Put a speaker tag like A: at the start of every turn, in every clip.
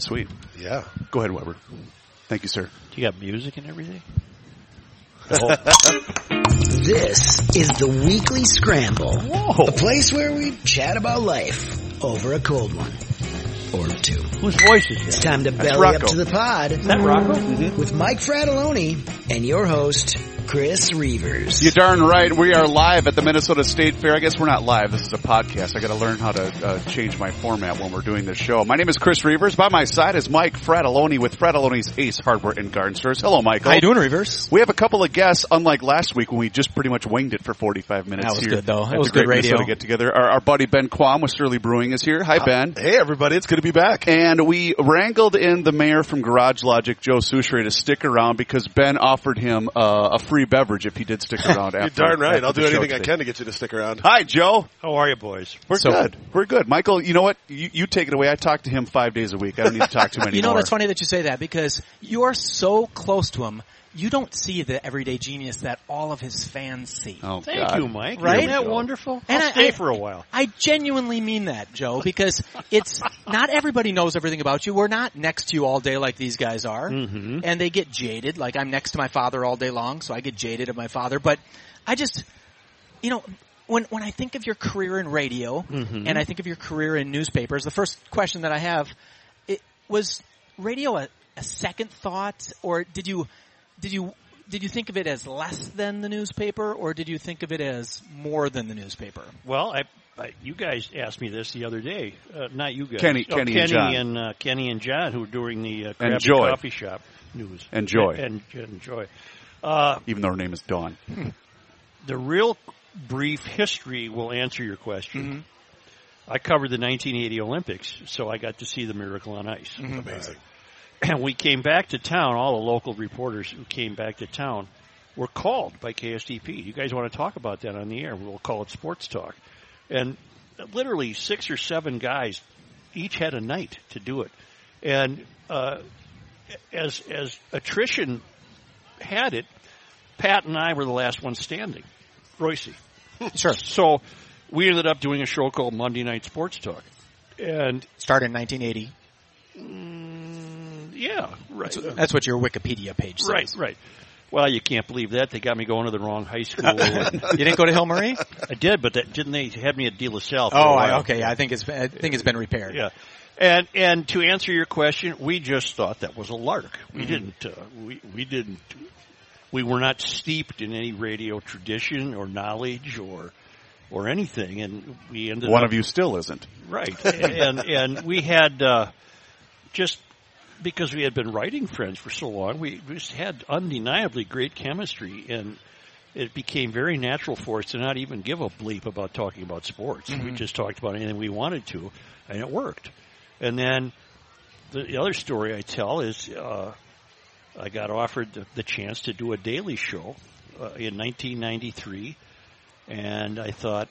A: Sweet.
B: Yeah.
A: Go ahead, Weber. Thank you, sir.
C: Do you got music and everything?
D: This is the Weekly Scramble.
C: Whoa.
D: A place where we chat about life over a cold one. Or two.
C: Whose voice is
D: It's time to
A: That's
D: belly up to the pod
C: Is that Rocco?
D: with Mike Fratallone and your host, Chris Reavers.
A: You're darn right. We are live at the Minnesota State Fair. I guess we're not live. This is a podcast. I got to learn how to uh, change my format when we're doing this show. My name is Chris Reavers. By my side is Mike Fratallone with Fratallone's Ace Hardware and Garden Stores. Hello, Michael.
E: How you doing, Reavers?
A: We have a couple of guests, unlike last week when we just pretty much winged it for 45 minutes.
E: That was
A: here
E: good, though.
A: at
E: It was
A: the Great
E: good radio.
A: Minnesota Get together. Our, our buddy Ben Quam with Surly Brewing is here. Hi, Ben.
B: Hey, everybody. It's good to be back.
A: And we wrangled in the mayor from Garage Logic, Joe Soucheray, to stick around because Ben offered him uh, a free beverage if he did stick around.
B: You're
A: after,
B: darn right.
A: after
B: I'll do
A: show
B: anything I can to get you to stick around.
A: Hi, Joe.
C: How are you, boys?
A: We're
E: So-
A: good. We're good. Michael, you know what? You, you take it away. I talk to him five days a week. I don't need to talk to him anymore.
E: You know, that's funny that you say that because you are so close to him. You don't see the everyday genius that all of his fans see.
A: Oh,
C: Thank
A: God.
C: you, Mike.
E: Right?
C: Isn't that wonderful?
E: And
C: I'll
E: I-
C: stay
E: I-
C: for a while.
E: I genuinely mean that, Joe, because it's not everybody knows everything about you. We're not next to you all day like these guys are.
C: Mhm.
E: And they get jaded. Like I'm next to my father all day long, so I get jaded of my father. But I just, you know, when, when I think of your career in radio
C: Mhm.
E: and I think of your career in newspapers, the first question that I have, it was radio a, a second thought or did you, did you, did you think of it as less than the newspaper or did you think of it as more than the newspaper?
C: Well, I, I, you guys asked me this the other day. Uh, not you guys.
A: Kenny-
C: Oh,
A: Kenny and John.
C: and uh, Kenny and John, who were doing the uh,
A: And
C: Krabby Coffee Shop news.
A: And Joy.
C: And, and Joy. Uh,
A: Even though her name is Dawn.
C: the real brief history will answer your question.
A: Mm-hmm.
C: I covered the 1980 Olympics, so I got to see the Miracle on Ice.
B: Amazing.
C: And we came back to town. All the local reporters who came back to town were called by KSTP. You guys want to talk about that on the air? We'll call it Sports Talk. And literally six or seven guys each had a night to do it. And uh, as as attrition had it, Pat and I were the last ones standing. Royce.
E: Sure.
C: So we ended up doing a show called Monday Night Sports Talk. And
E: Started in 1980.
C: Yeah, right.
E: That's what your Wikipedia page says.
C: Right, right. Well, you can't believe that. They got me going to the wrong high school.
E: You didn't go to Hill Murray?
C: I did, but that, didn't they have me at De La Salle?
E: Oh,
C: a
E: I, okay. I think it's I think it's been repaired.
C: Yeah. And and to answer your question, we just thought that was a lark. We didn't. Uh, we we didn't. We were not steeped in any radio tradition or knowledge or or anything, and we ended
A: One
C: up
A: of you still isn't.
C: Right. and and we had uh, just because we had been writing friends for so long, we just had undeniably great chemistry, and it became very natural for us to not even give a bleep about talking about sports. We just talked about anything we wanted to, and it worked. And then the, the other story I tell is uh, I got offered the, the chance to do a daily show uh, in 1993, and I thought,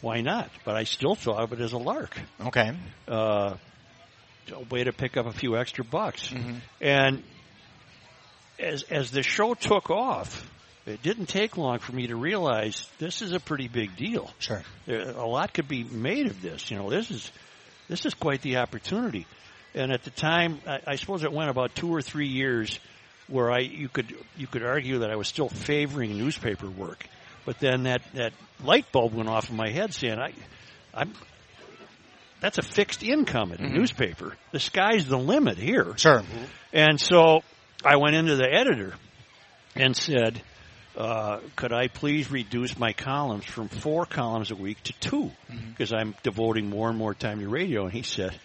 C: why not? But I still thought of it as a lark.
E: Okay.
C: Uh, a way to pick up a few extra bucks.
E: Mm-hmm.
C: And as as the show took off, it didn't take long for me to realize this is a pretty big deal.
E: Sure.
C: A lot could be made of this. You know, this is this is quite the opportunity. And at the time, I, I suppose it went about two or three years where I you could you could argue that I was still favoring newspaper work, but then that that light bulb went off in my head saying I I'm that's a fixed income at a newspaper. The sky's the limit here.
E: Sure.
C: And so I went into the editor and said, uh, could I please reduce my columns from four columns a week to 2 Because I'm devoting more and more time to radio. And he said,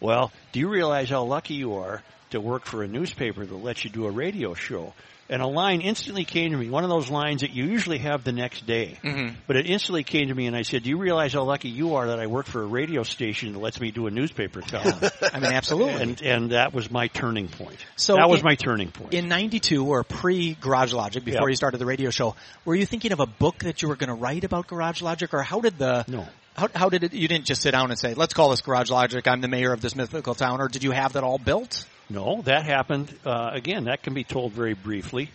C: well, do you realize how lucky you are to work for a newspaper that lets you do a radio show? And a line instantly came to me, one of those lines that you usually have the next day.
E: Mm-hmm.
C: But it instantly came to me and I said, do you realize how lucky you are that I work for a radio station that lets me do a newspaper column?
E: I mean, absolutely.
C: and and that was my turning point.
E: So
C: that was
E: in-
C: my turning point.
E: in 92 or pre Garage Logic, before
C: Yep.
E: you started the radio show, were you thinking of a book that you were going to write about Garage Logic or how did the,
C: no,
E: how, how did it, you didn't just sit down and say, let's call this Garage Logic, I'm the mayor of this mythical town, or did you have that all built?
C: no, that happened uh, again. That can be told very briefly.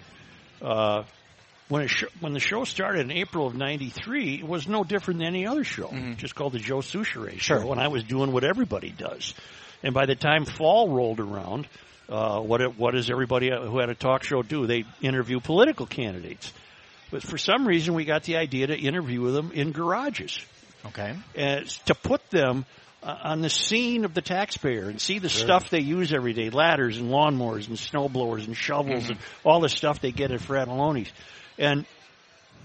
C: Uh, when sh- when the show started in April of '93, it was no different than any other show, just called the Joe Soucheray
E: Sure.
C: Show, and I was doing what everybody does. And by the time fall rolled around, uh, what it, what does everybody who had a talk show do? They interview political candidates. But for some reason, we got the idea to interview them in garages
E: Okay.
C: and to put them uh, on the scene of the taxpayer and see the stuff they use every day, ladders and lawnmowers and snow blowers and shovels and all the stuff they get at Fratallone's. And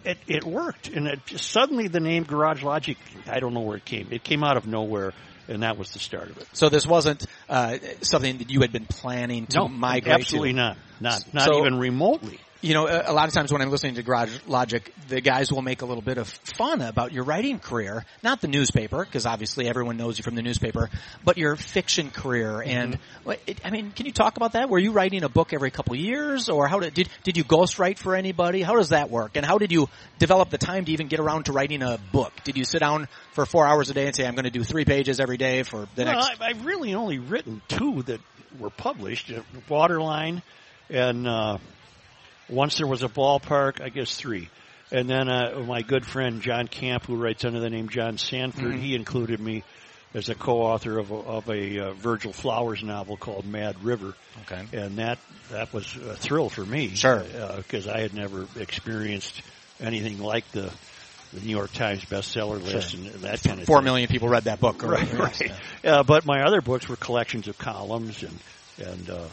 C: it, it worked. And it just, suddenly the name Garage Logic, I don't know where it came. It came out of nowhere and that was the start of it.
E: So this wasn't uh, something that you had been planning to
C: No,
E: migrate
C: absolutely
E: to.
C: not. Not, not
E: So-
C: even remotely.
E: You know, a lot of times when I'm listening to Garage Logic, the guys will make a little bit of fun about your writing career, not the newspaper, because obviously everyone knows you from the newspaper, but your fiction career. And what- it, I mean, can you talk about that? Were you writing a book every couple of years, or how did did did you ghostwrite for anybody? How does that work? And how did you develop the time to even get around to writing a book? Did you sit down for four hours a day and say, "I'm going to do three pages every day for the
C: Well,
E: next"?
C: I've really only written two that were published: uh, Waterline, and uh, once there was a ballpark. I guess three. And then uh, my good friend John Camp, who writes under the name John Sandford, he included me as a co-author of a, of a uh, Virgil Flowers novel called Mad River.
E: Okay.
C: and that that was a thrill for me.
E: Sure.
C: because I had never experienced anything like the. The New York Times bestseller list and that kind of
E: Four
C: thing.
E: million people read that book. or-
C: Right, right.
E: yeah.
C: Uh, but my other books were collections of columns, and and uh,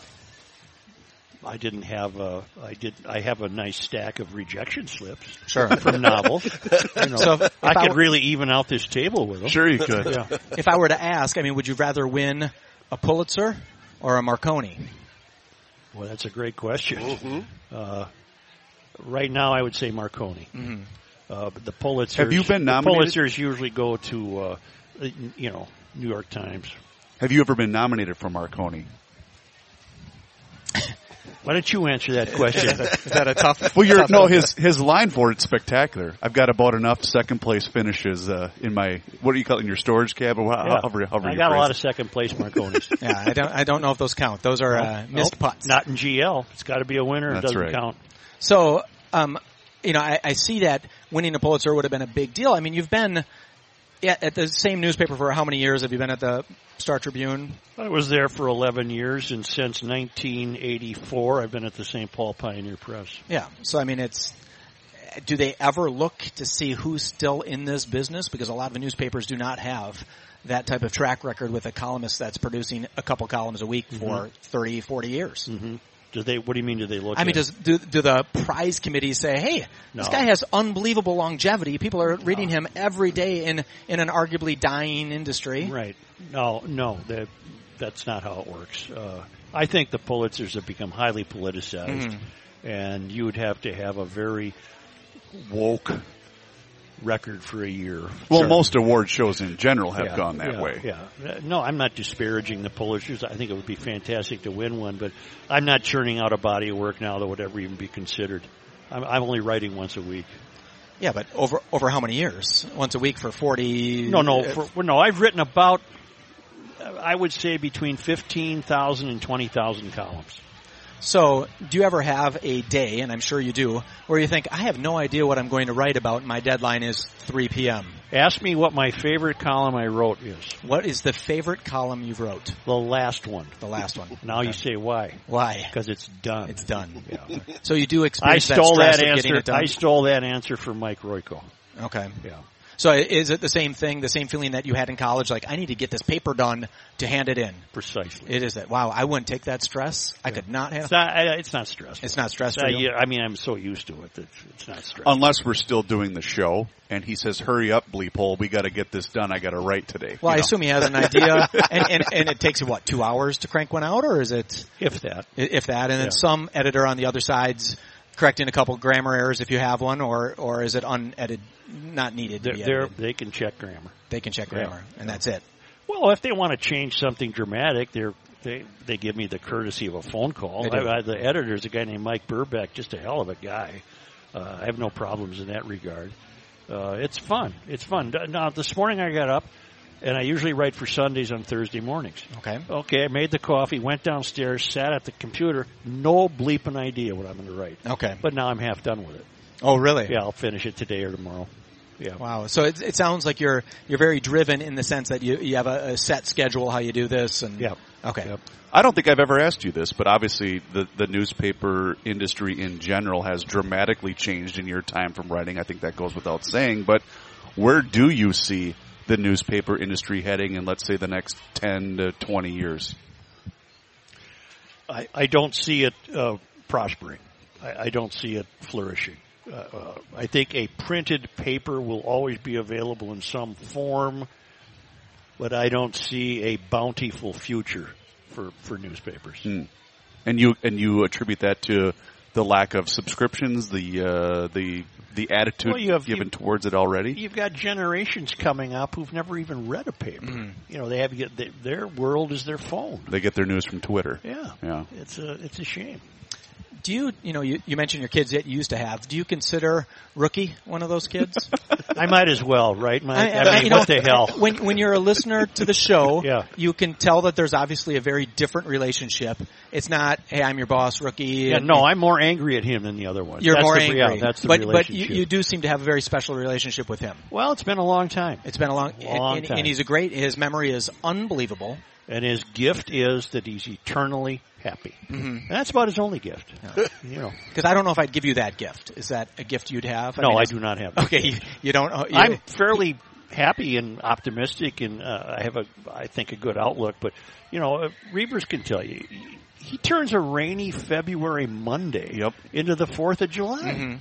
C: I didn't have a. I did. I have a nice stack of rejection slips
E: Sure.
C: from novels. You know,
E: So if- if
C: I
E: I
C: could
E: were-
C: really even out this table with them.
A: Sure, you could.
C: Yeah.
E: if I were to ask, I mean, would you rather win a Pulitzer or a Marconi?
C: Well, that's a great question. Uh, right now, I would say Marconi. Uh, but the Pulitzers.
A: Have you been
C: the
A: nominated?
C: Pulitzers usually go to, uh, you know, New York Times.
A: Have you ever been nominated for Marconi?
C: Why don't you answer that question?
E: Is that a tough?
A: Well, you're
E: tough
A: no his his line for it's spectacular. I've got about enough second place finishes uh, in my what do you call it in your storage cab? Or how,
C: Yeah.
A: however, however
C: I
A: you
C: got a lot of second place Marconis.
E: Yeah, I don't. I don't know if those count. Those are uh, missed
C: Nope,
E: putts.
C: Not in GL. It's got to be a winner.
A: That's
C: it doesn't
A: right.
C: count.
E: So, um, you know, I, I see that winning a Pulitzer would have been a big deal. I mean, you've been yeah, at the same newspaper for how many years? Have you been at the Star Tribune?
C: I was there for 11 years, and since 1984, I've been at the St. Paul Pioneer Press.
E: Yeah. So, I mean, it's. Do they ever look to see who's still in this business? Because a lot of the newspapers do not have that type of track record with a columnist that's producing a couple columns a week for 30, 40 years.
C: Mm-hmm. Do they? What do you mean? Do they look?
E: I mean, does do, do the prize committees say, "Hey, this guy has unbelievable longevity. People are reading him every day in in an arguably dying industry."
C: Right. No, no, that that's not how it works. Uh, I think the Pulitzers have become highly politicized, and you would have to have a very woke record for a year.
A: Well,
C: Sure.
A: most award shows in general have
C: Yeah,
A: gone that
C: yeah,
A: way.
C: Yeah. No, I'm not disparaging the Pulitzers. I think it would be fantastic to win one, but I'm not churning out a body of work now that would ever even be considered. I'm, I'm only writing once a week.
E: Yeah, but over over how many years? Once a week for forty?
C: No, no, for, well, no. I've written about, I would say, between fifteen thousand and twenty thousand columns.
E: So, do you ever have a day, and I'm sure you do, where you think, I have no idea what I'm going to write about, my deadline is 3 p.m.?
C: Ask me what my favorite column I wrote is.
E: What is the favorite column you've wrote?
C: The last one.
E: The last one.
C: Now you say why?
E: Why?
C: Because it's done.
E: It's done.
C: Yeah.
E: So you do
C: I stole
E: that, stress
C: that answer.
E: it done?
C: I stole that answer from Mike Royko.
E: Okay.
C: Yeah.
E: So is it the same thing, the same feeling that you had in college? Like, I need to get this paper done to hand it in.
C: Precisely.
E: It is that. Wow, I wouldn't take that stress. I could not
C: It's
E: handle.
C: not. I- It's not stressful.
E: It's not stress
C: Uh,
E: for you.
C: yeah, I mean, I'm so used to it that it's not stressful.
A: Unless we're still doing the show, and he says, "Hurry up, bleep hole! We got to get this done. I got to write today."
E: Well, I
A: know?
E: assume he has an idea, and, and and it takes what two hours to crank one out, or is it
C: if that.
E: if that? And then some editor on the other side's correcting a couple grammar errors if you have one, or or is it unedited, not needed to
C: They're,
E: be
C: they're,
E: edited?
C: they can check grammar.
E: They can check
C: Yeah.
E: grammar, and that's it.
C: Well, if they want to change something dramatic, they're, they they give me the courtesy of a phone call. I, I, the editor is a guy named Mike Burbeck, just a hell of a guy. Uh, I have no problems in that regard. Uh, it's fun. It's fun. Now, this morning I got up, and I usually write for Sundays on Thursday mornings.
E: Okay.
C: Okay, I made the coffee, went downstairs, sat at the computer, no bleeping idea what I'm going to write.
E: Okay.
C: But now I'm half done with it.
E: Oh, really?
C: Yeah, I'll finish it today or tomorrow. Yeah.
E: Wow. So it, it sounds like you're you're very driven in the sense that you you have a, a set schedule how you do this and
C: Yeah.
E: Okay.
C: Yep.
A: I don't think I've ever asked you this, but obviously the, the newspaper industry in general has dramatically changed in your time from writing. I think that goes without saying, but where do you see the newspaper industry heading in, let's say, the next 10 to 20 years?
C: I, I don't see it uh, prospering. I, I don't see it flourishing. Uh, uh, I think a printed paper will always be available in some form, but I don't see a bountiful future for, for newspapers.
A: Hmm. And you and you attribute that to the lack of subscriptions, the uh, the the attitude
C: Well, have-
A: given towards it already.
C: You've got generations coming up who've never even read a paper.
E: Mm-hmm.
C: You know, they have they, their world is their phone.
A: They get their news from Twitter.
C: Yeah,
A: Yeah.
C: It's a it's a shame.
E: Do you you know you, you mentioned your kids that you used to have. Do you consider rookie one of those kids?
C: I might as well, right? Mike? I,
E: I-
C: mean,
E: you know,
C: what the hell?
E: When when you're a listener to the show,
C: Yeah.
E: you can tell that there's obviously a very different relationship. It's not, hey, I'm your boss, rookie.
C: Yeah,
E: and-
C: no, I'm more angry at him than the other one.
E: You're
C: That's
E: more
C: the,
E: angry.
C: Yeah, that's the
E: but but you, you do seem to have a very special relationship with him.
C: well, it's been a long time.
E: It's been a long,
C: Long
E: and,
C: time.
E: and he's a great. His memory is unbelievable.
C: And his gift is that he's eternally happy.
E: Mm-hmm.
C: And that's about his only gift. You know.
E: Because I don't know if I'd give you that gift. Is that a gift you'd have?
C: No,
E: mean,
C: I do not have. that
E: Okay, you, you don't. uh, You,
C: I'm fairly happy and optimistic, and uh, I have a, I think, a good outlook. But you know, uh, Reavers can tell you, he, turns a rainy February Monday
A: Yep.
C: into the Fourth of July.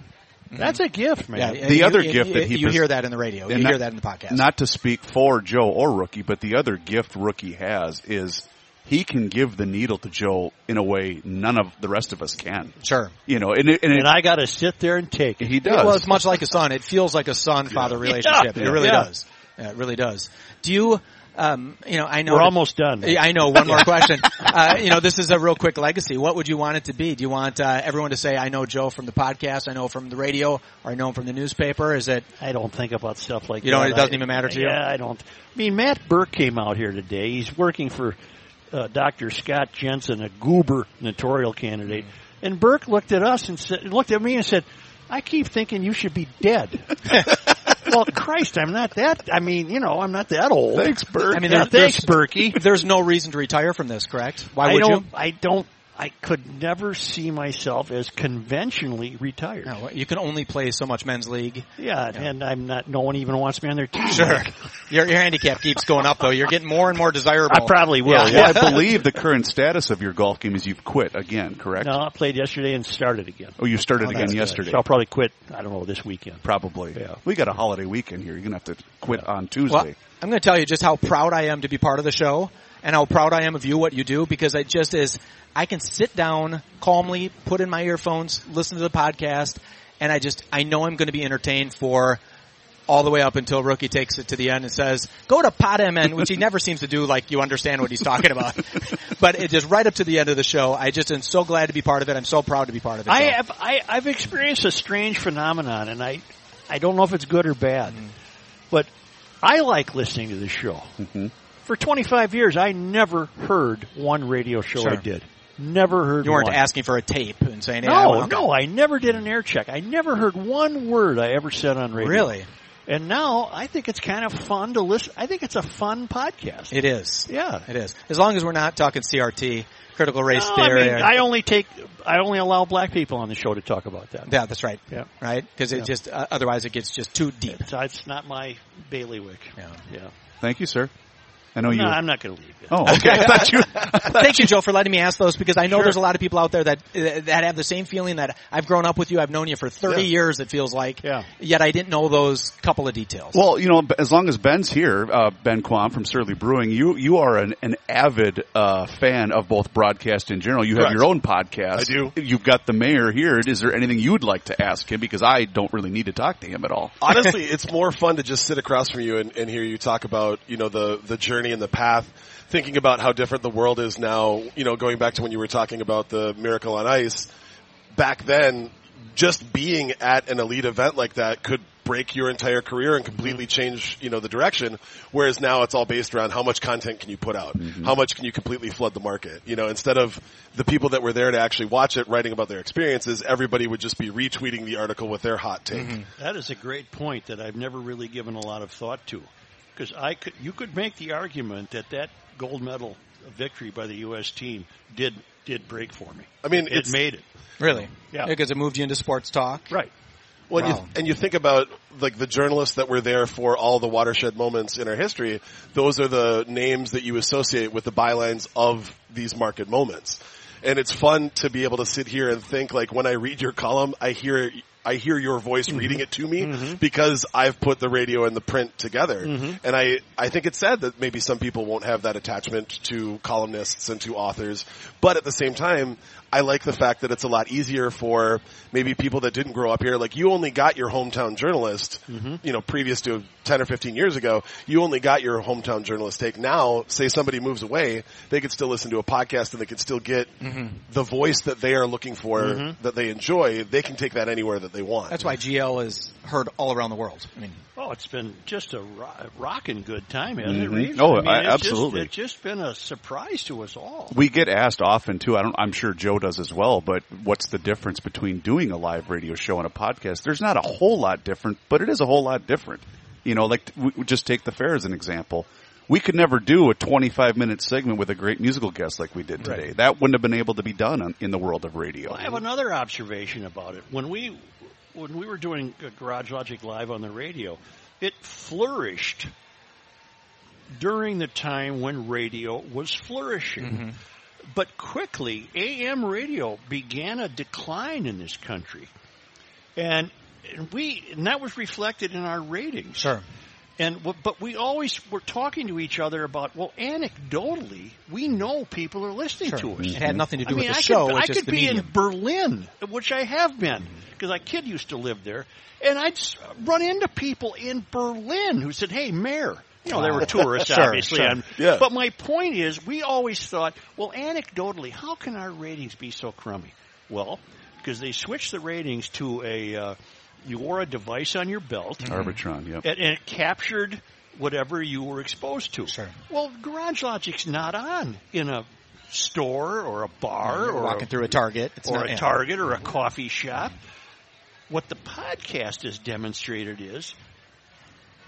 C: That's a gift, man.
E: yeah,
A: The
E: you-
A: other
E: you-
A: gift
E: you,
A: that he
E: you
A: pres-
E: hear that in the radio. You
A: And
E: hear that in the podcast.
A: Not to speak for Joe or Rookie, but the other gift Rookie has is he can give the needle to Joe in a way none of the rest of us can.
E: sure.
A: You know, and, it, and, it,
C: and I got to sit there and take it.
A: he does.
E: Well, it's much like a son. It feels like a son-father relationship.
C: Yeah.
E: It really
C: Yeah.
E: does. Yeah, it really does. Do you? Um, you know, I know
C: We're
E: that-
C: almost done.
E: I know. One more question. Uh, you know, this is a real quick legacy. What would you want it to be? Do you want uh, everyone to say, "I know Joe from the podcast, I know from the radio, or I know him from the newspaper"? Is it?
C: I don't think about stuff like
E: You
C: that.
E: don't- it doesn't
C: I-
E: even matter to you?
C: Yeah, I don't. I mean, Matt Burke came out here today. He's working for uh, Dr. Scott Jensen, a goober notorial candidate. And Burke looked at us and said, looked at me and said, "I keep thinking you should be dead." well, Christ, I'm not that. I mean, you know, I'm not that old.
A: Thanks, Bert.
E: I mean,
C: Yeah,
E: there-
C: thanks,
E: there's-
C: Berkey.
E: There's no reason to retire from this, correct? Why
C: I
E: would
C: don't.
E: you?
C: I don't. I could never see myself as conventionally retired.
E: No, you can only play so much men's league.
C: Yeah, and I'm not. No one even wants me on their team.
E: Sure. Your, your handicap keeps going up though. You're getting more and more desirable.
C: I probably will.
E: Yeah.
C: Yeah.
A: well, I believe the current status of your golf game is you've quit again, correct?
C: No, I played yesterday and started again.
A: Oh, you started
C: Oh,
A: again yesterday.
C: So I'll probably quit. I don't know this weekend.
A: Probably.
C: Yeah.
A: We got a holiday weekend here. You're gonna have to quit on Tuesday.
E: Well, I'm going to tell you just how proud I am to be part of the show and how proud I am of you, what you do, because it just is, I can sit down calmly, put in my earphones, listen to the podcast, and I just, I know I'm going to be entertained for all the way up until Rookie takes it to the end and says, go to PodMN, which he never seems to do like you understand what he's talking about. but it just right up to the end of the show. I just am so glad to be part of it. I'm so proud to be part of it.
C: I
E: So-
C: have. I, I've experienced a strange phenomenon, and I, I don't know if it's good or bad,
E: Mm-hmm.
C: but I like listening to the show.
A: Mhm.
C: For 25 years, I never heard one radio show I did. Never heard.
E: you weren't
C: one.
E: asking for a tape and saying, hey, I
C: No,
E: want-
C: no, I never did an air check. I never heard one word I ever said on radio.
E: Really?
C: And now I think it's kind of fun to listen. I think it's a fun podcast.
E: It is.
C: yeah.
E: It is. As long as we're not talking CRT, critical race
C: No, I,
E: theory.
C: mean, I only take, I only allow black people on the show to talk about that.
E: yeah, that's right.
C: Yeah.
E: Right? Because it
C: Yeah.
E: just, uh, otherwise it gets just too deep.
C: It's, it's not my bailiwick.
E: Yeah.
C: Yeah.
A: Thank you, sir. I know
C: No,
A: you.
C: I'm not going to leave yet.
A: oh, okay. I thought you.
E: Thank you, Joe, for letting me ask those because I know
C: Sure.
E: there's a lot of people out there that uh, that have the same feeling that I've grown up with you. I've known you for 30
C: Yeah.
E: years. It feels like.
C: Yeah.
E: Yet I didn't know those couple of details.
A: Well, you know, as long as Ben's here, uh, Ben Quam from Surly Brewing, you you are an, an avid uh, fan of both broadcast in general. You have
B: Correct.
A: your own podcast.
B: I do.
A: You've got the mayor here. Is there anything you'd like to ask him? Because I don't really need to talk to him at all.
B: Honestly, it's more fun to just sit across from you and, and hear you talk about, you know, the, the journey and the path, thinking about how different the world is now, you know, going back to when you were talking about the Miracle on Ice. Back then, just being at an elite event like that could break your entire career and completely mm-hmm. change, you know, the direction. Whereas now it's all based around how much content can you put out? Mm-hmm. How much can you completely flood the market? You know, instead of the people that were there to actually watch it writing about their experiences, everybody would just be retweeting the article with their hot take. Mm-hmm.
C: That is a great point that I've never really given a lot of thought to, because I could you could make the argument that that gold medal victory by the U.S. team did did break for me.
B: I mean,
C: It
B: it's,
C: made it
E: Really?
C: Yeah.
E: Because it moved you into sports talk.
C: right.
B: Well, and,
E: Wow.
B: you, and you think about like the journalists that were there for all the watershed moments in our history. Those are the names that you associate with the bylines of these market moments. And it's fun to be able to sit here and think like when I read your column, I hear I hear your voice mm-hmm. reading it to me mm-hmm. because I've put the radio and the print together. Mm-hmm. And I, I think it's sad that maybe some people won't have that attachment to columnists and to authors. But at the same time, I like the fact that it's a lot easier for maybe people that didn't grow up here. Like you only got your hometown journalist, mm-hmm. you know, previous to 10 or 15 years ago, you only got your hometown journalist take. Now, say somebody moves away, they could still listen to a podcast and they could still get mm-hmm. the voice that they are looking for, mm-hmm. that they enjoy. They can take that anywhere that they want.
E: That's why GL is heard all around the world. I mean,
C: Oh, it's been just a ro- rocking good time, hasn't it? Mm-hmm. Reeves?
A: Oh,
C: I mean,
A: I-
C: it's
A: absolutely.
C: Just, it's just been a surprise to us all.
A: We get asked often too. I don't, I'm sure Joe does as well. But what's the difference between doing a live radio show and a podcast? There's not a whole lot different, but it is a whole lot different. You know, like we just take the fair as an example. We could never do a 25 minute segment with a great musical guest like we did today. That wouldn't have been able to be done on, in the world of radio.
C: I have another observation about it. When we when we were doing Garage Logic live on the radio, it flourished during the time when radio was flourishing. Mm-hmm. But quickly, AM radio began a decline in this country, and and we and that was reflected in our ratings.
E: sure.
C: And but we always were talking to each other about well, anecdotally, we know people are listening
E: Sure.
C: to us.
E: It had mm-hmm. nothing to do
C: I mean,
E: with the
C: I
E: show.
C: Could,
E: it's
C: I
E: just
C: could
E: the
C: be
E: medium.
C: in Berlin, mm-hmm. which I have been, mm-hmm. because my kid used to live there, and I'd run into people in Berlin who said, "Hey, Mayor." You know, they were tourists,
E: Sure,
C: obviously.
E: sure.
C: and-
B: Yeah.
C: But my point is, we always thought, well, anecdotally, how can our ratings be so crummy? Well, because they switched the ratings to a, uh, you wore a device on your belt,
A: Arbitron, yep.
C: and, and it captured whatever you were exposed to.
E: Sure.
C: Well, Garage Logic's not on in a store or a bar
E: You're
C: or
E: walking
C: a,
E: through a Target. It's
C: or
E: not,
C: a
E: yeah.
C: Target or a coffee shop. What the podcast has demonstrated is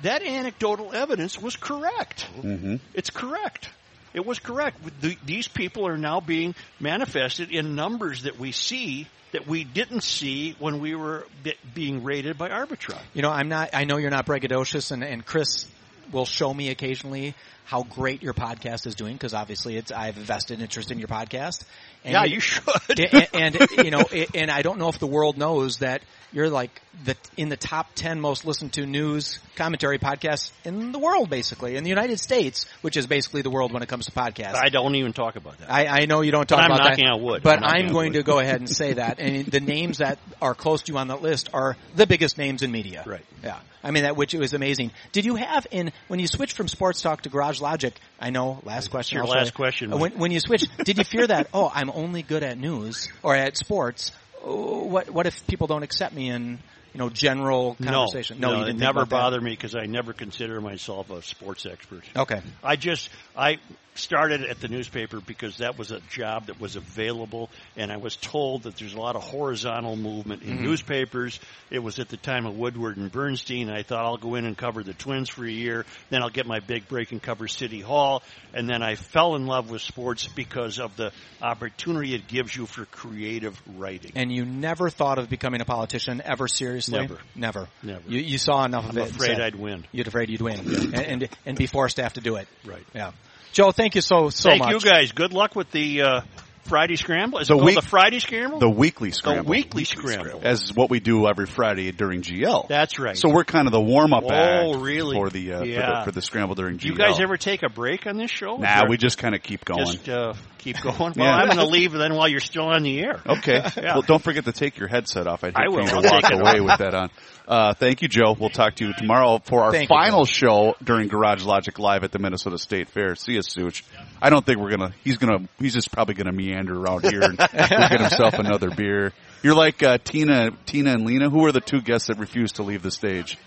C: that anecdotal evidence was correct.
A: hmm
C: It's correct. It was correct. The, these people are now being manifested in numbers that we see that we didn't see when we were being rated by Arbitron.
E: You know, I'm not. I know you're not braggadocious, and, and Chris will show me occasionally how great your podcast is doing because obviously it's I have a vested interest in your podcast. And
C: yeah, you should.
E: and, and you know, and I don't know if the world knows that you're like the in the top ten most listened to news commentary podcasts in the world, basically in the United States, which is basically the world when it comes to podcasts.
C: I don't even talk about that.
E: I, I know you don't talk
C: But I'm knocking
E: that,
C: on wood.
E: but
C: I'm
E: I'm going to go ahead and say that. And the names that are close to you on that list are the biggest names in media.
C: Right.
E: Yeah. I mean that, which was amazing. Did you have in when you switched from Sports Talk to Garage Logic? I know. Last question.
C: your last question,
E: Uh, When, when you switch, did you fear that? Oh, I'm only good at news or at sports. Oh, What what if people don't accept me in you know general conversation?
C: No,
E: you
C: no,
E: didn't
C: it never
E: that?
C: me because I never consider myself a sports expert.
E: Okay.
C: I just I started at the newspaper because that was a job that was available, and I was told that there's a lot of horizontal movement
E: Mm-hmm.
C: in newspapers. It was at the time of Woodward and Bernstein. I thought I'll go in and cover the Twins for a year, then I'll get my big break and cover City Hall, and then I fell in love with sports because of the opportunity it gives you for creative writing.
E: And you never thought of becoming a politician ever seriously?
C: Never.
E: Never.
C: Never.
E: You, you saw enough of
C: I'm
E: it.
C: afraid I'd win.
E: You'd afraid you'd win, and, and and be forced to have to do it.
C: Right.
E: Yeah. Joe, thank you so so
C: Thank
E: much.
C: you guys. Good luck with the uh, Friday Scramble. Is
A: The
C: it
A: week-
C: the Friday Scramble?
A: The weekly Scramble.
C: The weekly scramble.
A: As what we do every Friday during GL.
C: That's right.
A: So we're kind of the warm up
C: Oh,
A: act
C: really?
A: for the, uh, for
C: Yeah.
A: the for the scramble during GL.
C: Do you guys ever take a break on this show?
A: Nah, we just kind of keep going.
C: just uh, keep going. Well,
A: Yeah.
C: I'm going to leave then while you're still on the air.
A: Okay.
C: Yeah.
A: Well, don't forget to take your headset off. I'd hate
C: I will.
A: to walk away with that on. Uh, thank you, Joe. We'll talk to you tomorrow for our
E: Thank
A: final
E: Joe.
A: show during Garage Logic Live at the Minnesota State Fair. See you, Such. I don't think we're gonna. He's gonna. He's just probably gonna meander around here and get himself another beer. You're like uh, Tina, Tina and Lena. Who are the two guests that refused to leave the stage?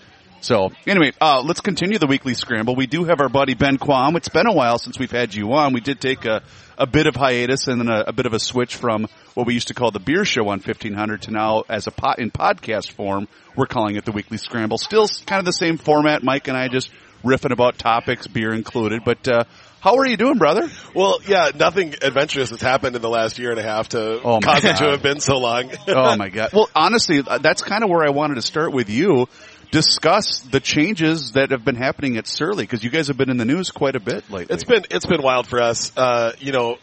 A: So anyway, uh, let's continue the weekly scramble. We do have our buddy Ben Quam. It's been a while since we've had you on. We did take a, a bit of hiatus and then a, a bit of a switch from what we used to call the beer show on 1500 to now as a pot in podcast form, we're calling it the weekly scramble. Still kind of the same format. Mike and I just riffing about topics, beer included, but, uh, how are you doing, brother?
B: Well, yeah, nothing adventurous has happened in the last year and a half to
A: Oh,
B: cause it to have been so long.
A: oh my god. Well, honestly, uh, that's kind of where I wanted to start with you. Discuss the changes that have been happening at Surly because you guys have been in the news quite a bit lately.
B: It's been it's been wild for us. Uh, you know,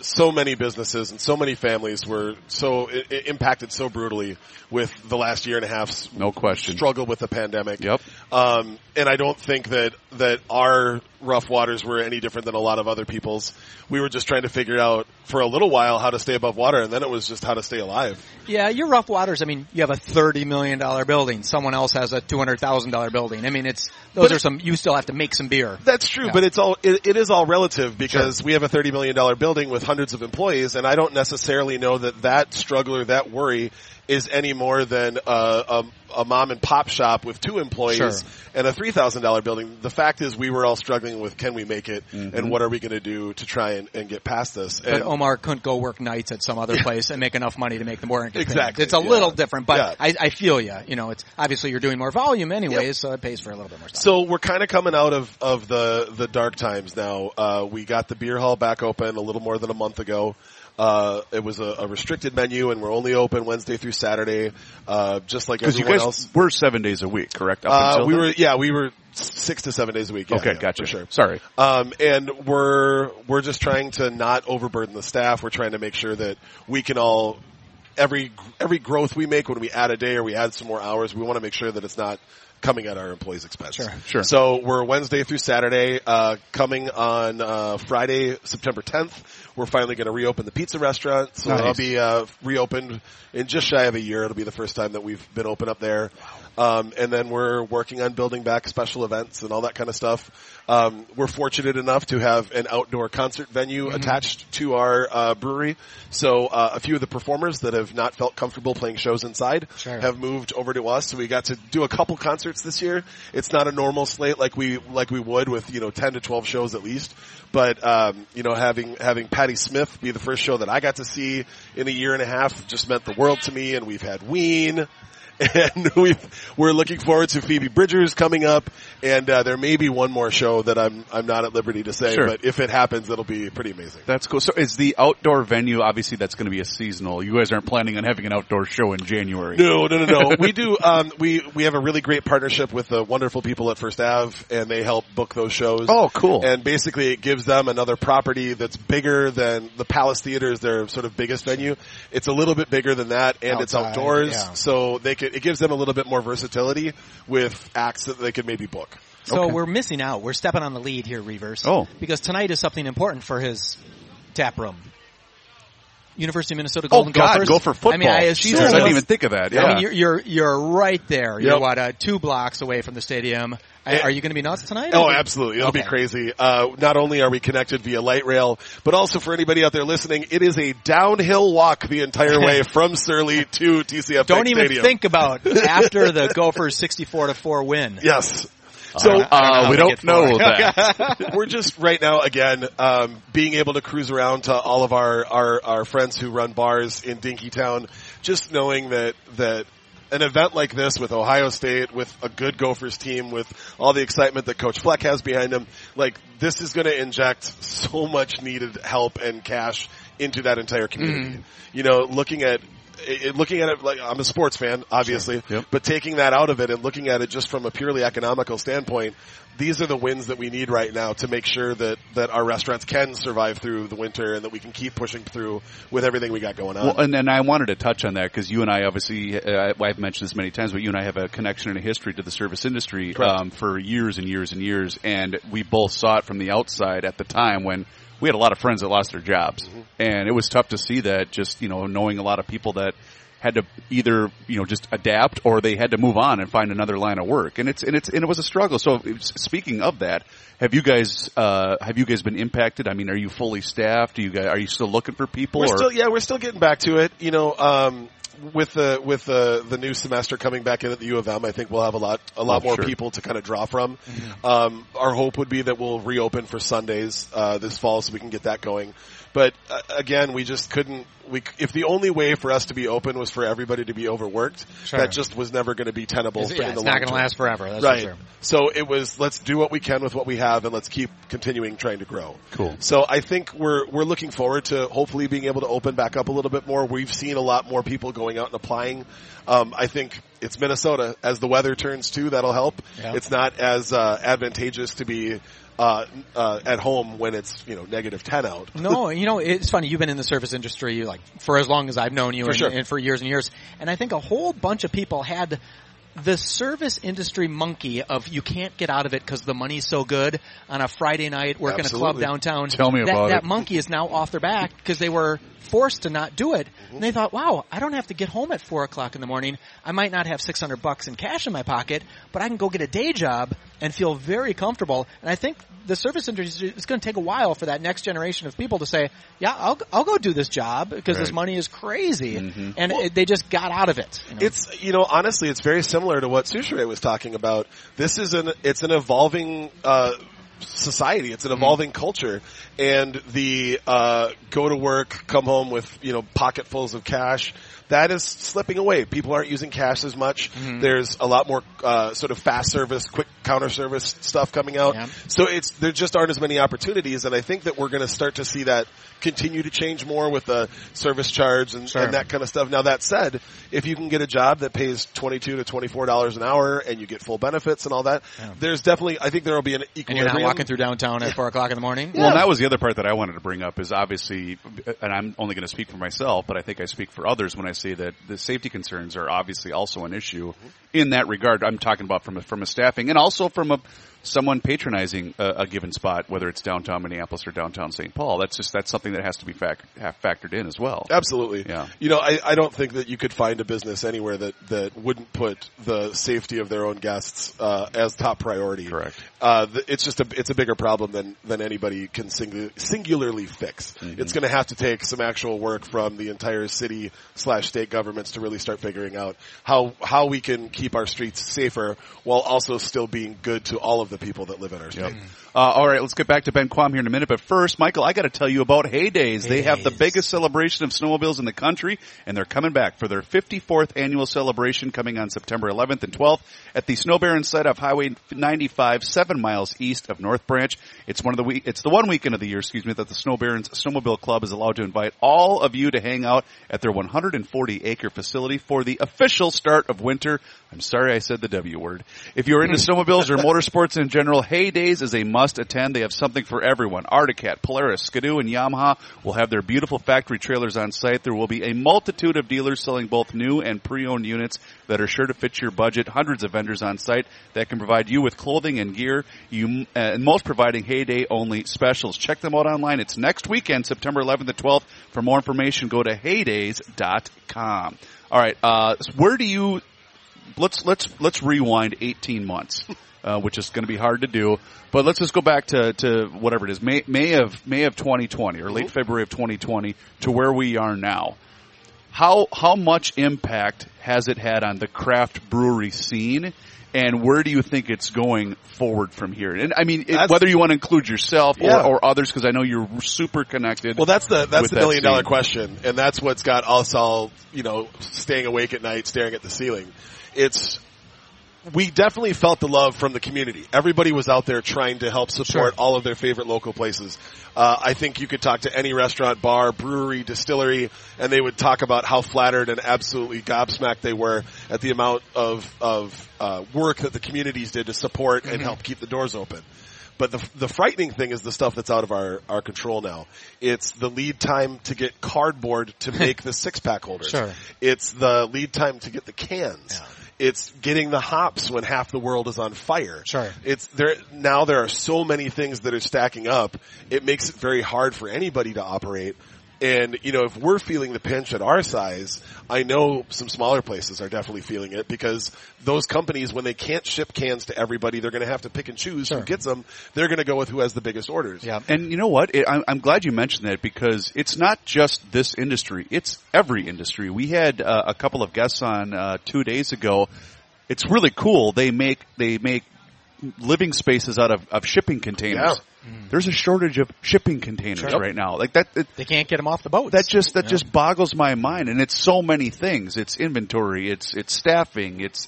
B: so many businesses and so many families were so i- i- impacted so brutally with the last year and a half's
A: no question.
B: struggle with the pandemic.
A: Yep.
B: Um, and I don't think that that our rough waters were any different than a lot of other people's. We were just trying to figure out for a little while how to stay above water, and then it was just how to stay alive.
E: Yeah, your rough waters. I mean, you have a thirty million dollar building. Someone else has a two hundred thousand dollar building. I mean, it's those
B: But
E: are some. You still have to make some beer.
B: That's true,
E: Yeah.
B: but it's all it, it is all relative because we have a thirty million dollar building with hundreds of employees, and I don't necessarily know that that struggle or that worry is any more than uh, a, a mom and pop shop with two employees
E: Sure.
B: and a three thousand dollar building. The fact is, we were all struggling with can we make it,
A: Mm-hmm.
B: and what are we going to do to try and, and get past this.
E: But
B: And
E: Omar couldn't go work nights at some other place and make enough money to make the payment.
B: Exactly,
E: It's a
B: yeah.
E: little different, but
B: Yeah.
E: I, I feel you. You know, it's obviously you're doing more volume anyways, so it pays for a little bit more stuff.
B: So we're kind of coming out of, of the, the dark times now. Uh, we got the beer hall back open a little more than a month ago. Uh, it was a, a restricted menu and we're only open Wednesday through Saturday, uh, just like
A: Because you
B: everyone
A: guys
B: else.
A: were seven days a week, correct? Up
B: Uh,
A: until
B: we
A: then?
B: were, yeah, we were six to seven days a week. Yeah,
A: okay,
B: yeah,
A: gotcha.
B: Sure.
A: Sorry.
B: Um, and we're we're just trying to not overburden the staff. We're trying to make sure that we can all every every growth we make when we add a day or we add some more hours, we want to make sure that it's not coming at our employees' expense.
E: Sure.
A: Sure.
B: So we're Wednesday through Saturday. Uh, coming on uh, Friday, September 10th, we're finally going to reopen the pizza restaurant. So
A: Nice.
B: it'll be uh, reopened in just shy of a year. It'll be the first time that we've been open up there. Um, and then we're working on building back special events and all that kind of stuff. Um, we're fortunate enough to have an outdoor concert venue attached to our uh, brewery. So uh, a few of the performers that have not felt comfortable playing shows inside
E: Sure.
B: have moved over to us. So we got to do a couple concerts this year. It's not a normal slate like we like we would with you know ten to twelve shows at least. But um, you know having having Patti Smith be the first show that I got to see in a year and a half just meant the world to me. And we've had Ween. And we we're looking forward to Phoebe Bridgers coming up, and uh, there may be one more show that I'm I'm not at liberty to say,
A: Sure.
B: but if it happens, it'll be pretty amazing.
A: That's cool. So is the outdoor venue, obviously that's going to be a seasonal. You guys aren't planning on having an outdoor show in January.
B: No, no, no, no. we do. Um, we we have a really great partnership with the wonderful people at First Ave, and they help book those shows.
A: Oh, cool.
B: And basically, it gives them another property that's bigger than the Palace Theater is their sort of biggest venue. It's a little bit bigger than that, and it's outdoors,
E: yeah.
B: so they could. It gives them a little bit more versatility with acts that they could maybe book.
E: So
A: Okay.
E: we're missing out. We're stepping on the lead here, Reavers.
A: Oh.
E: Because tonight is something important for his tap room. University of Minnesota Golden
A: Oh
E: Golden
A: God,
E: Gophers.
A: go for football.
E: I mean, I assume
A: Jesus, I didn't even think of that. Yeah.
E: I mean, you're, you're you're right there. You're
B: Yep.
E: what uh, two blocks away from the stadium. I- Are you going to be nuts tonight?
B: Oh, absolutely. It'll be crazy. Uh, not only are we connected via light rail, but also for anybody out there listening, it is a downhill walk the entire way from Surly to TCF
E: Don't even
B: Stadium.
E: think about after the Gophers 64 to four win.
B: Yes. So
E: don't
A: uh, we don't know that.
B: we're just right now again um, being able to cruise around to all of our, our our friends who run bars in Dinkytown, just knowing that that an event like this with Ohio State, with a good Gophers team, with all the excitement that Coach Fleck has behind him, like this is going to inject so much needed help and cash into that entire community. You know, looking at it, looking at it like I'm a sports fan, obviously,
A: Yep.
B: but taking that out of it and looking at it just from a purely economical standpoint, these are the wins that we need right now to make sure that, that our restaurants can survive through the winter and that we can keep pushing through with everything we got going on.
A: Well, and, and I wanted to touch on that because you and I obviously, uh, I've mentioned this many times, but you and I have a connection and a history to the service industry um, for years and years and years, and we both saw it from the outside at the time when we had a lot of friends that lost their jobs,
B: Mm-hmm.
A: and it was tough to see that. Just you know, knowing a lot of people that had to either you know just adapt or they had to move on and find another line of work, and it's and it's and it was a struggle. So speaking of that, have you guys uh, have you guys been impacted? I mean, are you fully staffed? Do you guys are you still looking for people?
B: We're
A: or?
B: still, yeah, we're still getting back to it. You know, um, with the with the the new semester coming back in at the U of M, I think we'll have a lot a lot
A: Oh,
B: more
A: sure.
B: people to kind of draw from. Um, our hope would be that we'll reopen for Sundays uh, this fall, so we can get that going. But uh, again, we just couldn't. We if the only way for us to be open was for everybody to be overworked,
F: Sure.
B: that just was never going to be tenable.
F: It's, yeah, it's not going to last forever. That's
B: right.
F: for sure.
B: So it was let's do what we can with what we have, and let's keep continuing trying to grow.
A: Cool.
B: So I think we're we're looking forward to hopefully being able to open back up a little bit more. We've seen a lot more people going out and applying. Um, I think it's Minnesota. As the weather turns too, that'll help.
F: Yeah.
B: It's not as uh, advantageous to be uh, uh, at home when it's you know negative ten out.
E: No, you know, it's funny. You've been in the service industry like for as long as I've known you
B: For
E: and,
B: sure.
E: and for years and years. And I think a whole bunch of people had the service industry monkey of you can't get out of it because the money's so good on a Friday night working a club downtown.
A: Tell me
E: that,
A: about
E: that
A: it.
E: monkey is now off their back because they were forced to not do it. And they thought, wow, I don't have to get home at four o'clock in the morning. I might not have 600 bucks in cash in my pocket, but I can go get a day job and feel very comfortable. And I think the service industry is going to take a while for that next generation of people to say, yeah, I'll, I'll go do this job because this money is crazy. And it, they just got out of it. you know?
B: It's you know honestly, it's very similar to what Soucheray was talking about. This is an it's an evolving uh, society. It's an evolving culture, and the uh, go to work, come home with you know pocketfuls of cash. That is slipping away. People aren't using cash as much. There's a lot more uh, sort of fast service, quick counter service stuff coming out.
E: Yeah.
B: So it's there just aren't as many opportunities, and I think that we're going to start to see that continue to change more with the service charge and,
F: Sure.
B: and that kind of stuff. Now that said, if you can get a job that pays twenty two to twenty four dollars an hour and you get full benefits and all that, there's definitely I think there will be an
E: and you're not walking through downtown at four o'clock in the morning.
A: Well, that was the other part that I wanted to bring up is obviously, and I'm only going to speak for myself, but I think I speak for others when I that the safety concerns are obviously also an issue in that regard. I'm talking about from a, from a staffing and also from a someone patronizing a, a given spot, whether it's downtown Minneapolis or downtown St. Paul. That's just that's something that has to be fac- have factored in as well.
B: Absolutely.
A: Yeah.
B: You know, I, I don't think that you could find a business anywhere that, that wouldn't put the safety of their own guests uh, as top priority.
A: Correct.
B: Uh, it's just a it's a bigger problem than than anybody can singu- singularly fix. It's going to have to take some actual work from the entire city slash state governments to really start figuring out how how we can keep our streets safer while also still being good to all of the people that live in our state.
A: Uh, all right, let's get back to Ben Quam here in a minute. But first, Michael, I got to tell you about Hay Days. They have the biggest celebration of snowmobiles in the country, and they're coming back for their 54th annual celebration coming on September 11th and 12th at the Snow Baron site of Highway 95, seven miles east of North Branch. It's one of the week, it's the one weekend of the year, excuse me, that the Snow Barons Snowmobile Club is allowed to invite all of you to hang out at their 140 acre facility for the official start of winter. I'm sorry I said the W word. If you're into snowmobiles or motorsports in general, Hay Days is a must attend. They have something for everyone. Arctic Cat, Polaris, Skidoo, and Yamaha will have their beautiful factory trailers on site. There will be a multitude of dealers selling both new and pre-owned units that are sure to fit your budget. Hundreds of vendors on site that can provide you with clothing and gear. You uh, and most providing Heyday only specials. Check them out online. It's next weekend, September 11th and 12th. For more information, go to haydays.com. All right, uh, where do you let's let's let's rewind 18 months, uh, which is going to be hard to do. But let's just go back to, to whatever it is, May May of May of 2020 or late February of 2020 to where we are now. How how much impact has it had on the craft brewery scene? And where do you think it's going forward from here? And I mean, it, whether you want to include yourself
B: Yeah.
A: or, or others, because I know you're super connected.
B: Well, that's the that's the
A: that
B: million dollar question, and that's what's got us all you know staying awake at night, staring at the ceiling. It's we definitely felt the love from the community. Everybody was out there trying to help support all of their favorite local places. Uh, I think you could talk to any restaurant, bar, brewery, distillery, and they would talk about how flattered and absolutely gobsmacked they were at the amount of of uh, work that the communities did to support and help keep the doors open. But the the frightening thing is the stuff that's out of our, our control now. It's the lead time to get cardboard to make the six pack holders.
F: Sure.
B: It's the lead time to get the cans. It's getting the hops when half the world is on fire.
F: Sure.
B: It's there now there are so many things that are stacking up. It makes it very hard for anybody to operate. And, you know, if we're feeling the pinch at our size, I know some smaller places are definitely feeling it because those companies, when they can't ship cans to everybody, they're going to have to pick and choose who gets them. They're going to go with who has the biggest orders.
E: Yeah.
A: And you know what? It, I'm, I'm glad you mentioned that because it's not just this industry; it's every industry. We had uh, a couple of guests on uh, two days ago. It's really cool. They make they make living spaces out of, of shipping containers. Mm. There's a shortage of shipping containers right now. Like that. It,
E: They can't get them off the boats.
A: that just that just boggles my mind, and it's so many things. It's inventory, it's it's staffing, it's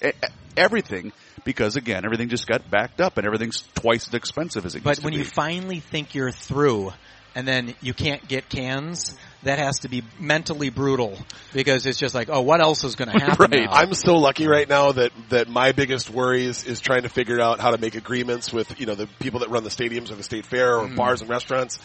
A: everything. Because again, everything just got backed up, and everything's twice as expensive as it
E: But
A: used to
E: when you finally think you're through, and then you can't get cans, that has to be mentally brutal because it's just like, oh, what else is going to happen?
A: Right.
E: now?
B: I'm so lucky right now that that my biggest worry is, is trying to figure out how to make agreements with you know the people that run the stadiums or the state fair or mm. bars and restaurants.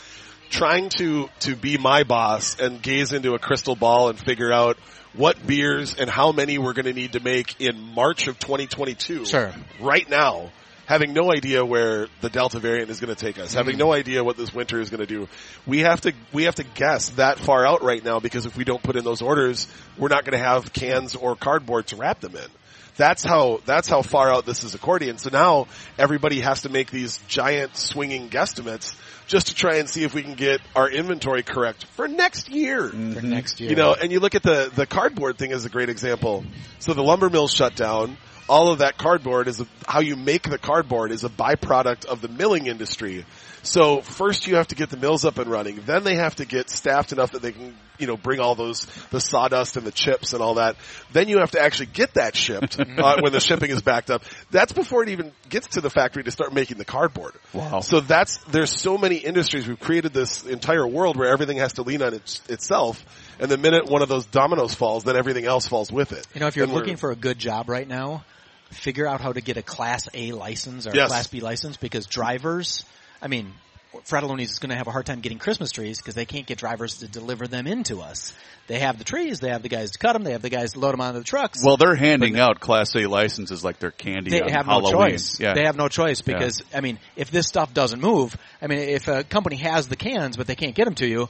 B: Trying to to be my boss and gaze into a crystal ball and figure out what beers and how many we're going to need to make in March of 2022.
E: Sure.
B: Right now, having no idea where the Delta variant is going to take us, having no mm-hmm. idea what this winter is going to do, we have to we have to guess that far out right now because if we don't put in those orders, we're not going to have cans or cardboard to wrap them in. That's how that's how far out this is accordion. So now everybody has to make these giant swinging guesstimates just to try and see if we can get our inventory correct for next year. Mm-hmm.
E: for next year.
B: You know, and you look at the the cardboard thing as a great example. So the lumber mills shut down. All of that cardboard is a, how you make the cardboard is a byproduct of the milling industry. So first you have to get the mills up and running. Then they have to get staffed enough that they can, you know, bring all those the sawdust and the chips and all that. Then you have to actually get that shipped uh, when the shipping is backed up. That's before it even gets to the factory to start making the cardboard.
A: Wow.
B: So that's there's so many industries. We've created this entire world where everything has to lean on its, itself. And the minute one of those dominoes falls, then everything else falls with it.
E: You know, if you're
B: And we're-
E: looking for a good job right now, figure out how to get a Class A license or a Class B license because drivers, I mean, Fratallone's is going to have a hard time getting Christmas trees because they can't get drivers to deliver them into us. They have the trees, they have the guys to cut them, they have the guys to load them onto the trucks.
A: Well, they're handing out Class A licenses like they're candy
E: they have
A: Halloween.
E: no choice.
A: Yeah.
E: They have no choice because I mean, if this stuff doesn't move, I mean, if a company has the cans but they can't get them to you,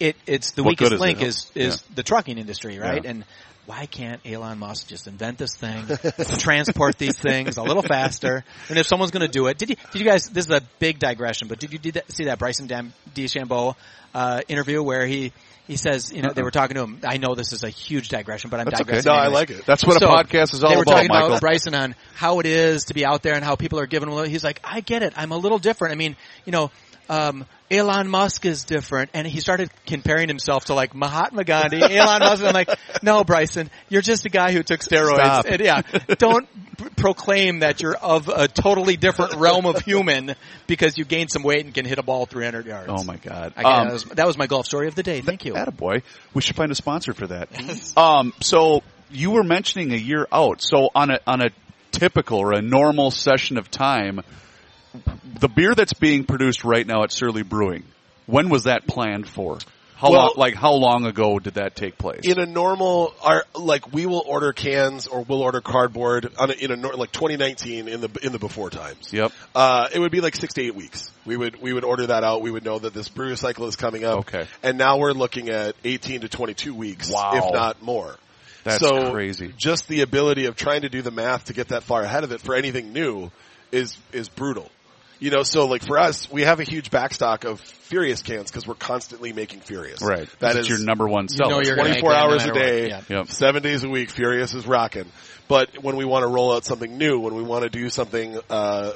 E: it it's the
A: What
E: weakest
A: is
E: link
A: it?
E: is is the trucking industry, right?
A: Yeah.
E: And why can't Elon Musk just invent this thing, transport these things a little faster? And if someone's going to do it, did you did you guys? This is a big digression, but did you did that, see that Bryson Dam, DeChambeau uh, interview where he? He says, you know, they were talking to him. I know this is a huge digression, but I'm
A: That's okay.
E: digressing.
B: No, I like it.
A: That's what a podcast is all
E: they were
A: about,
E: talking
A: Michael.
E: about Bryson on how it is to be out there and how people are giving him. He's like, I get it. I'm a little different. I mean, you know, um, Elon Musk is different, and he started comparing himself to like Mahatma Gandhi, Elon Musk. I'm like, no, Bryson, you're just a guy who took steroids.
A: Stop.
E: And yeah, don't p- proclaim that you're of a totally different realm of human because you gained some weight and can hit a ball 300 yards.
A: oh my God.
E: I
A: Um,
E: that, was, that was my golf story of the day. Thank you.
A: Attaboy. We should find a sponsor for that. Um, so you were mentioning a year out. So on a on a typical or a normal session of time, the beer that's being produced right now at Surly Brewing, when was that planned for? How
B: Well-
A: long, like how long ago did that take place?
B: in a normal, our like we will order cans or we'll order cardboard on a, in a like 2019 in the in the before times.
A: Yep.
B: Uh, it would be like six to eight weeks. We would we would order that out. We would know that this brew cycle is coming up.
A: Okay.
B: And now we're looking at 18 to 22 weeks,
A: Wow.
B: if not more.
A: That's
B: so
A: crazy.
B: Just the ability of trying to do the math to get that far ahead of it for anything new is is brutal. You know, so like for us, we have a huge backstock of Furious cans because we're constantly making Furious.
A: Right. That's your number one
E: You know
A: seller.
E: you're gonna
B: 24
E: make no
B: hours a day,
E: Yeah.
A: Yep.
B: seven days a week. Furious is rocking. But when we want to roll out something new, when we want to do something uh,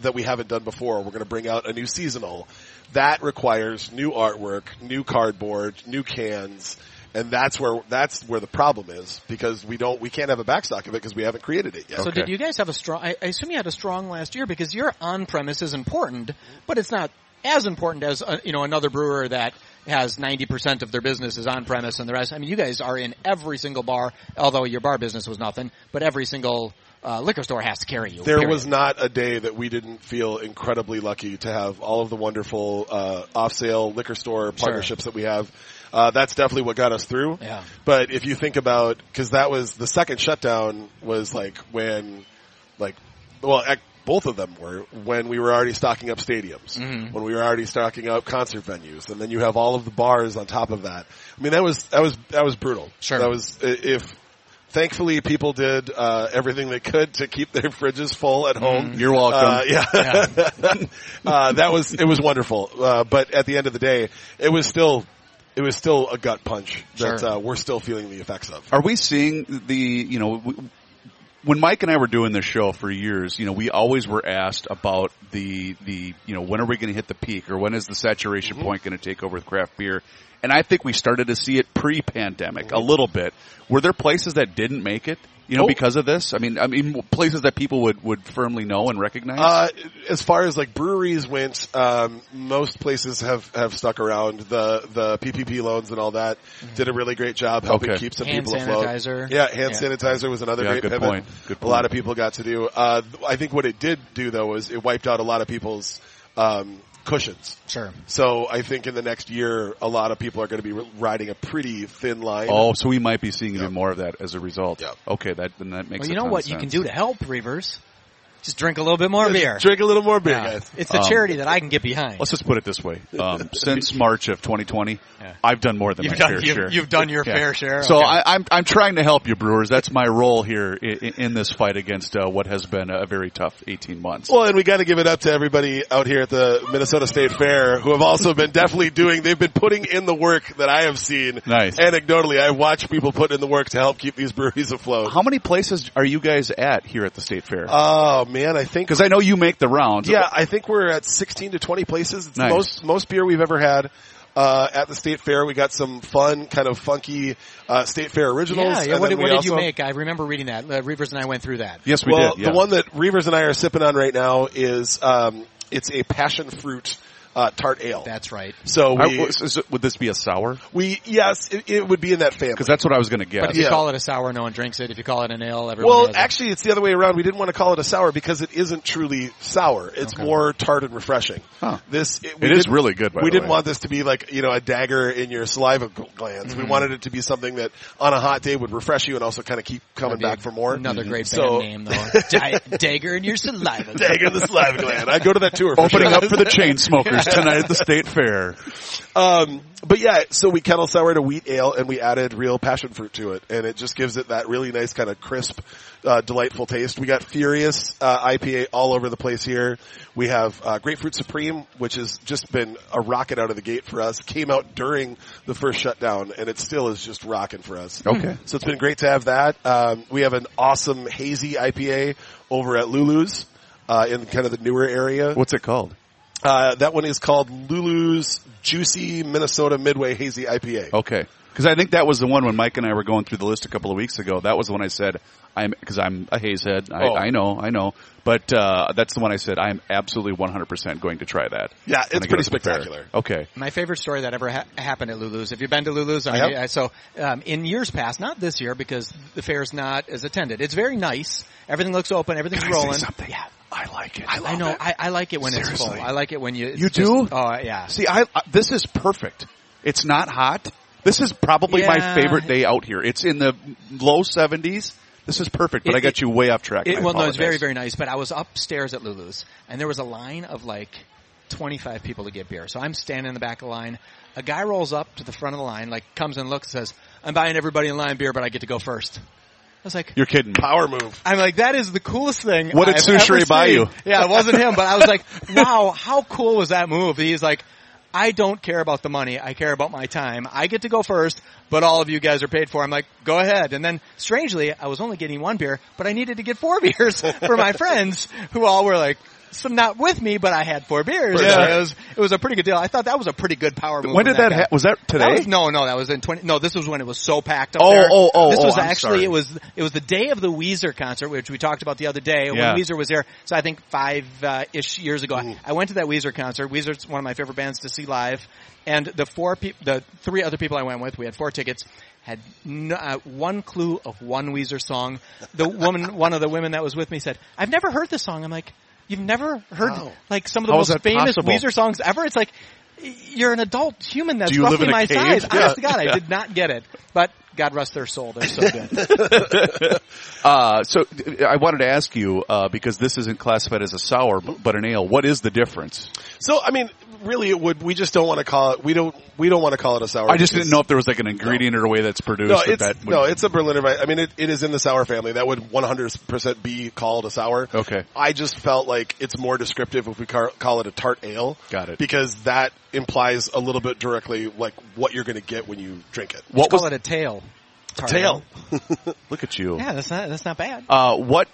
B: that we haven't done before, we're going to bring out a new seasonal. That requires new artwork, new cardboard, new cans, and that's where that's where the problem is because we don't we can't have a backstock of it because we haven't created it yet.
E: So
A: Okay.
E: did you guys have a strong? I, I assume you had a strong last year because your on premise is important, but it's not as important as uh, you know another brewer that has ninety percent of their business is on premise and the rest. I mean, you guys are in every single bar, although your bar business was nothing, but every single uh, liquor store has to carry you.
B: There
E: period.
B: was not a day that we didn't feel incredibly lucky to have all of the wonderful uh, off-sale liquor store partnerships that we have. Uh, that's definitely what got us through.
E: Yeah.
B: But if you think about, because that was the second shutdown was like when, like, well, ac- both of them were when we were already stocking up stadiums,
E: Mm-hmm.
B: when we were already stocking up concert venues, and then you have all of the bars on top of that. I mean, that was that was that was brutal.
E: Sure.
B: that was if. Thankfully, people did uh, everything they could to keep their fridges full at home.
A: You're welcome.
B: Uh, yeah, uh, that was it was wonderful. Uh, but at the end of the day, it was still it was still a gut punch that
E: Sure.
B: uh, we're still feeling the effects of.
A: Are we seeing the, you know, w- when Mike and I were doing this show for years, you know, we always were asked about the, the, you know, when are we going to hit the peak or when is the saturation
B: Mm-hmm.
A: point going to take over with craft beer? And I think we started to see it pre-pandemic
B: Mm-hmm.
A: a little bit. Were there places that didn't make it? You know,
B: Oh.
A: because of this? I mean, I mean, places that people would, would firmly know and recognize?
B: Uh, as far as like breweries went, um, most places have, have stuck around. The the PPP loans and all that did a really great job helping
A: Okay.
B: keep some
E: Hand
B: people afloat.
E: sanitizer.
B: Yeah, hand
E: Yeah.
B: sanitizer was another
A: Yeah,
B: great
A: good
B: pivot.
A: point. Good
B: A lot of people got to do. Uh, I think what it did do though was it wiped out a lot of people's um, cushions.
E: Sure.
B: So I think in the next year, a lot of people are going to be riding a pretty thin line.
A: oh, so we might be seeing
B: Yep.
A: even more of that as a result.
B: Yep.
A: Okay, that, then that makes
E: Well,
A: a
E: you know
A: ton
E: what
A: of
E: you can do to help, Reavers? Just drink a little bit more beer.
B: Drink a little more beer,
E: Yeah.
B: guys.
E: It's the
A: Um,
E: charity that I can get behind.
A: Let's just put it this way. Um, since March of 2020,
E: Yeah.
A: I've done more than
E: You've
A: my
E: done-
A: fair
E: you've-
A: share.
E: you've done your fair share?
A: So
E: Okay.
A: I, I'm I'm trying to help you, Brewers. That's my role here in, in this fight against uh, what has been a very tough 18 months.
B: Well, and we got to give it up to everybody out here at the Minnesota State Fair who have also been definitely doing, they've been putting in the work that I have seen.
A: Nice.
B: Anecdotally, I've watched people put in the work to help keep these breweries afloat.
A: How many places are you guys at here at the State Fair?
B: Oh man, I think,
A: Because I know you make the rounds.
B: yeah, I think we're at 16 to 20 places. It's
A: Nice.
B: the most, most beer we've ever had. Uh, at the state fair, we got some fun, kind of funky, uh, state fair originals.
E: yeah, yeah.
B: and
E: What,
B: then
E: did-
B: we
E: what did you make? I remember reading that. Uh, Reavers and I went through that.
A: Yes, we
B: well,
A: did. yeah.
B: the one that Reavers and I are sipping on right now is, um, it's a passion fruit, uh, tart ale.
E: That's right.
B: so we,
A: was- is it- would this be a sour?
B: we, yes, it, it would be in that family.
A: Because that's what I was going to guess.
E: But if you
B: Yeah.
E: call it a sour, no one drinks it. If you call it an ale, everyone
B: Well,
E: has it.
B: actually, it's the other way around. We didn't want to call it a sour because it isn't truly sour. It's
E: Okay.
B: more tart and refreshing.
A: Huh.
B: This it,
A: It is really good, by
B: we
A: the
B: didn't
A: way.
B: want this to be like you know a dagger in your saliva glands.
E: Mm-hmm.
B: We wanted it to be something that on a hot day would refresh you and also kind of keep coming back for more.
E: Another great band
B: So-
E: name, though. Di- Dagger in your saliva.
B: Dagger in the saliva gland. I go to that tour. For
A: Opening
B: sure.
A: up for the Chainsmokers tonight at the State Fair.
B: Um, but yeah, so we kettle soured a wheat ale and we added real passion fruit to it, and it just gives it that really nice kind of crisp, uh, delightful taste. We got Furious uh, IPA all over the place here. We have uh, Grapefruit Supreme, which has just been a rocket out of the gate for us. Came out during the first shutdown, and it still is just rocking for us.
A: Okay.
B: So it's been great to have that. Um, we have an awesome hazy IPA over at Lulu's. Uh, in kind of the newer area.
A: What's it called?
B: Uh, that one is called Lulu's Juicy Minnesota Midway Hazy IPA.
A: Okay. Because I think that was the one when Mike and I were going through the list a couple of weeks ago. That was the one I said I'm because I'm a hazehead. I,
B: Oh.
A: I know, I know. But uh, that's the one I said I'm absolutely 100% going to try that.
B: Yeah, it's
A: When I get
B: pretty
A: up to
B: spectacular.
A: Okay.
E: My favorite story that ever ha- happened at Lulu's. Have you been to Lulu's? I
B: I have.
E: I- So um, in years past, not this year because the fair's not as attended. It's very nice. Everything looks open. Everything's
A: Can I say
E: rolling.
A: something?
E: Yeah.
A: I like it.
E: I know. I, I like it when it's full. I like it when you. it's
A: You
E: just-
A: do?
E: Oh yeah.
A: See, I, I this is perfect. It's not hot. This is probably my favorite day out here. It's in the low 70s. This is perfect, but
E: It-
A: I got
E: it-
A: you way off track.
E: It,
A: I
E: well, no, it's very, very nice. But I was upstairs at Lulu's, and there was a line of like 25 people to get beer. So I'm standing in the back of the line. A guy rolls up to the front of the line, like comes and looks, and says, "I'm buying everybody in line beer, but I get to go first. I was like,
A: You're kidding me.
B: Power move.
E: I'm like, that is the coolest thing.
A: What did
E: I've Soucheray
A: buy you?
E: Yeah, it wasn't him, but I was like, wow, how cool was that move? He's like, I don't care about the money. I care about my time. I get to go first, but all of you guys are paid for. I'm like, go ahead. And then strangely, I was only getting one beer, but I needed to get four beers for my friends who all were like, some not with me, but I had four beers.
A: Yeah.
E: So it was, it was a pretty good deal. I thought that was a pretty good power move.
A: When did that
E: guy.
A: happen? Was that today?
E: That was, no, no, that was in twenty. No, this was when it was so packed up
A: Oh,
E: there.
A: oh, oh,
E: This
A: oh,
E: was
A: I'm
E: actually
A: sorry.
E: it was it was the day of the Weezer concert, which we talked about the other day
A: Yeah.
E: when Weezer was there. So I think five uh, ish years ago, I went to that Weezer concert. Weezer's one of my favorite bands to see live, and the four pe- the three other people I went with, we had four tickets. Had no, uh, one clue of one Weezer song. The woman, one of the women that was with me said, "I've never heard this song." I'm like, "You've never heard
B: Wow.
E: like some of the
A: How is
E: most famous
A: possible?
E: Weezer songs ever?" It's like you're an adult human that's
A: Do you live
E: roughly my
A: cave?
E: size.
A: Yeah.
E: Honest to God, I did not get it. But God rest their soul. They're so good.
A: Uh, so I wanted to ask you uh, because this isn't classified as a sour, but, but an ale. What is the difference?
B: So I mean, really, it would. We just don't want to call it. We don't. We don't want to call it a sour.
A: I just didn't know if there was like an ingredient or a way that's produced.
B: No, it's
A: that would-
B: no, it's a Berliner Weisse. I mean, it, it is in the sour family. That would 100% be called a sour.
A: Okay.
B: I just felt like it's more descriptive if we car- call it a tart ale.
A: Got it.
B: Because that implies a little bit directly like what you're going to get when you drink it.
A: what
E: Call
A: was
E: it a tail. Tart
B: Tail.
A: look at you.
E: Yeah, that's not that's not bad.
A: Uh, what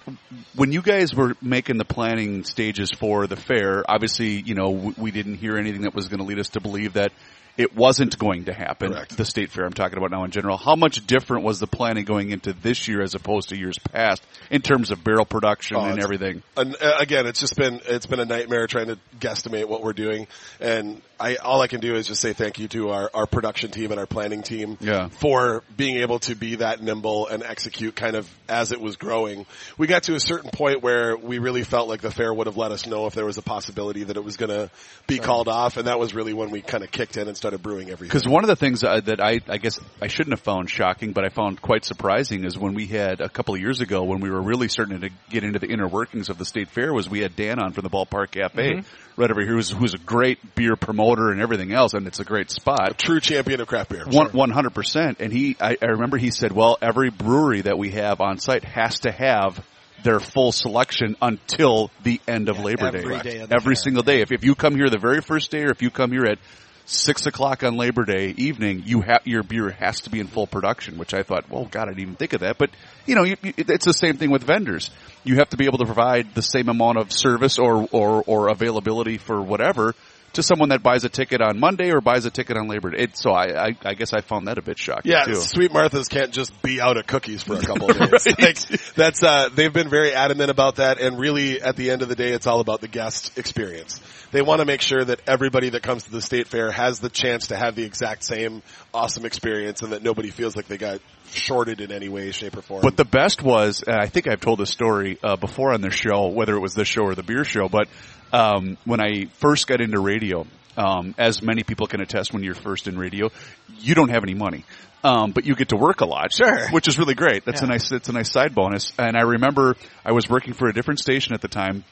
A: when you guys were making the planning stages for the fair? Obviously, you know w- we didn't hear anything that was going to lead us to believe that it wasn't going to happen.
B: Correct.
A: The state fair I'm talking about now in general. How much different was the planning going into this year as opposed to years past in terms of barrel production
B: Oh,
A: and everything?
B: Uh, again, it's just been it's been a nightmare trying to guesstimate what we're doing, and I all I can do is just say thank you to our, our production team and our planning team
A: Yeah.
B: for being able to be that nimble and execute kind of as it was growing. We got to a certain point where we really felt like the fair would have let us know if there was a possibility that it was going to be called off, and that was really when we kind of kicked in and started brewing everything.
A: Because one of the things uh, that I, I guess I shouldn't have found shocking, but I found quite surprising is when we had a couple of years ago when we were really starting to get into the inner workings of the state fair was we had Dan on from the Ballpark Cafe right over here, who's, who's a great beer promoter and everything else, and it's a great spot.
B: True champion of craft beer.
A: One one hundred percent, and he I, I remember he said, "Well, every brewery that we have on site has to have their full selection until the end of Labor
E: every
A: Day,
E: day of the
A: every
E: fair.
A: single day. If if you come here the very first day, or if you come here at six o'clock on Labor Day evening, you have your beer has to be in full production. Which I thought, well, God, I didn't even think of that. But you know, you, it's the same thing with vendors. You have to be able to provide the same amount of service or or, or availability for whatever to someone that buys a ticket on Monday or buys a ticket on Labor Day. It, so I, I, I guess I found that a bit shocking
B: Yeah,
A: too.
B: Sweet Martha's can't just be out of cookies for a couple of days. Like, that's uh, they've been very adamant about that, and really, at the end of the day, it's all about the guest experience. They want to make sure that everybody that comes to the state fair has the chance to have the exact same awesome experience, and that nobody feels like they got shorted in any way, shape, or form.
A: But the best was, I think I've told this story uh, before on this show, whether it was this show or the beer show, but um, when I first got into radio, um, as many people can attest when you're first in radio, you don't have any money. Um, but you get to work a lot,
E: Sure.
A: which is really great. That's a nice, it's a nice side bonus. And I remember I was working for a different station at the time,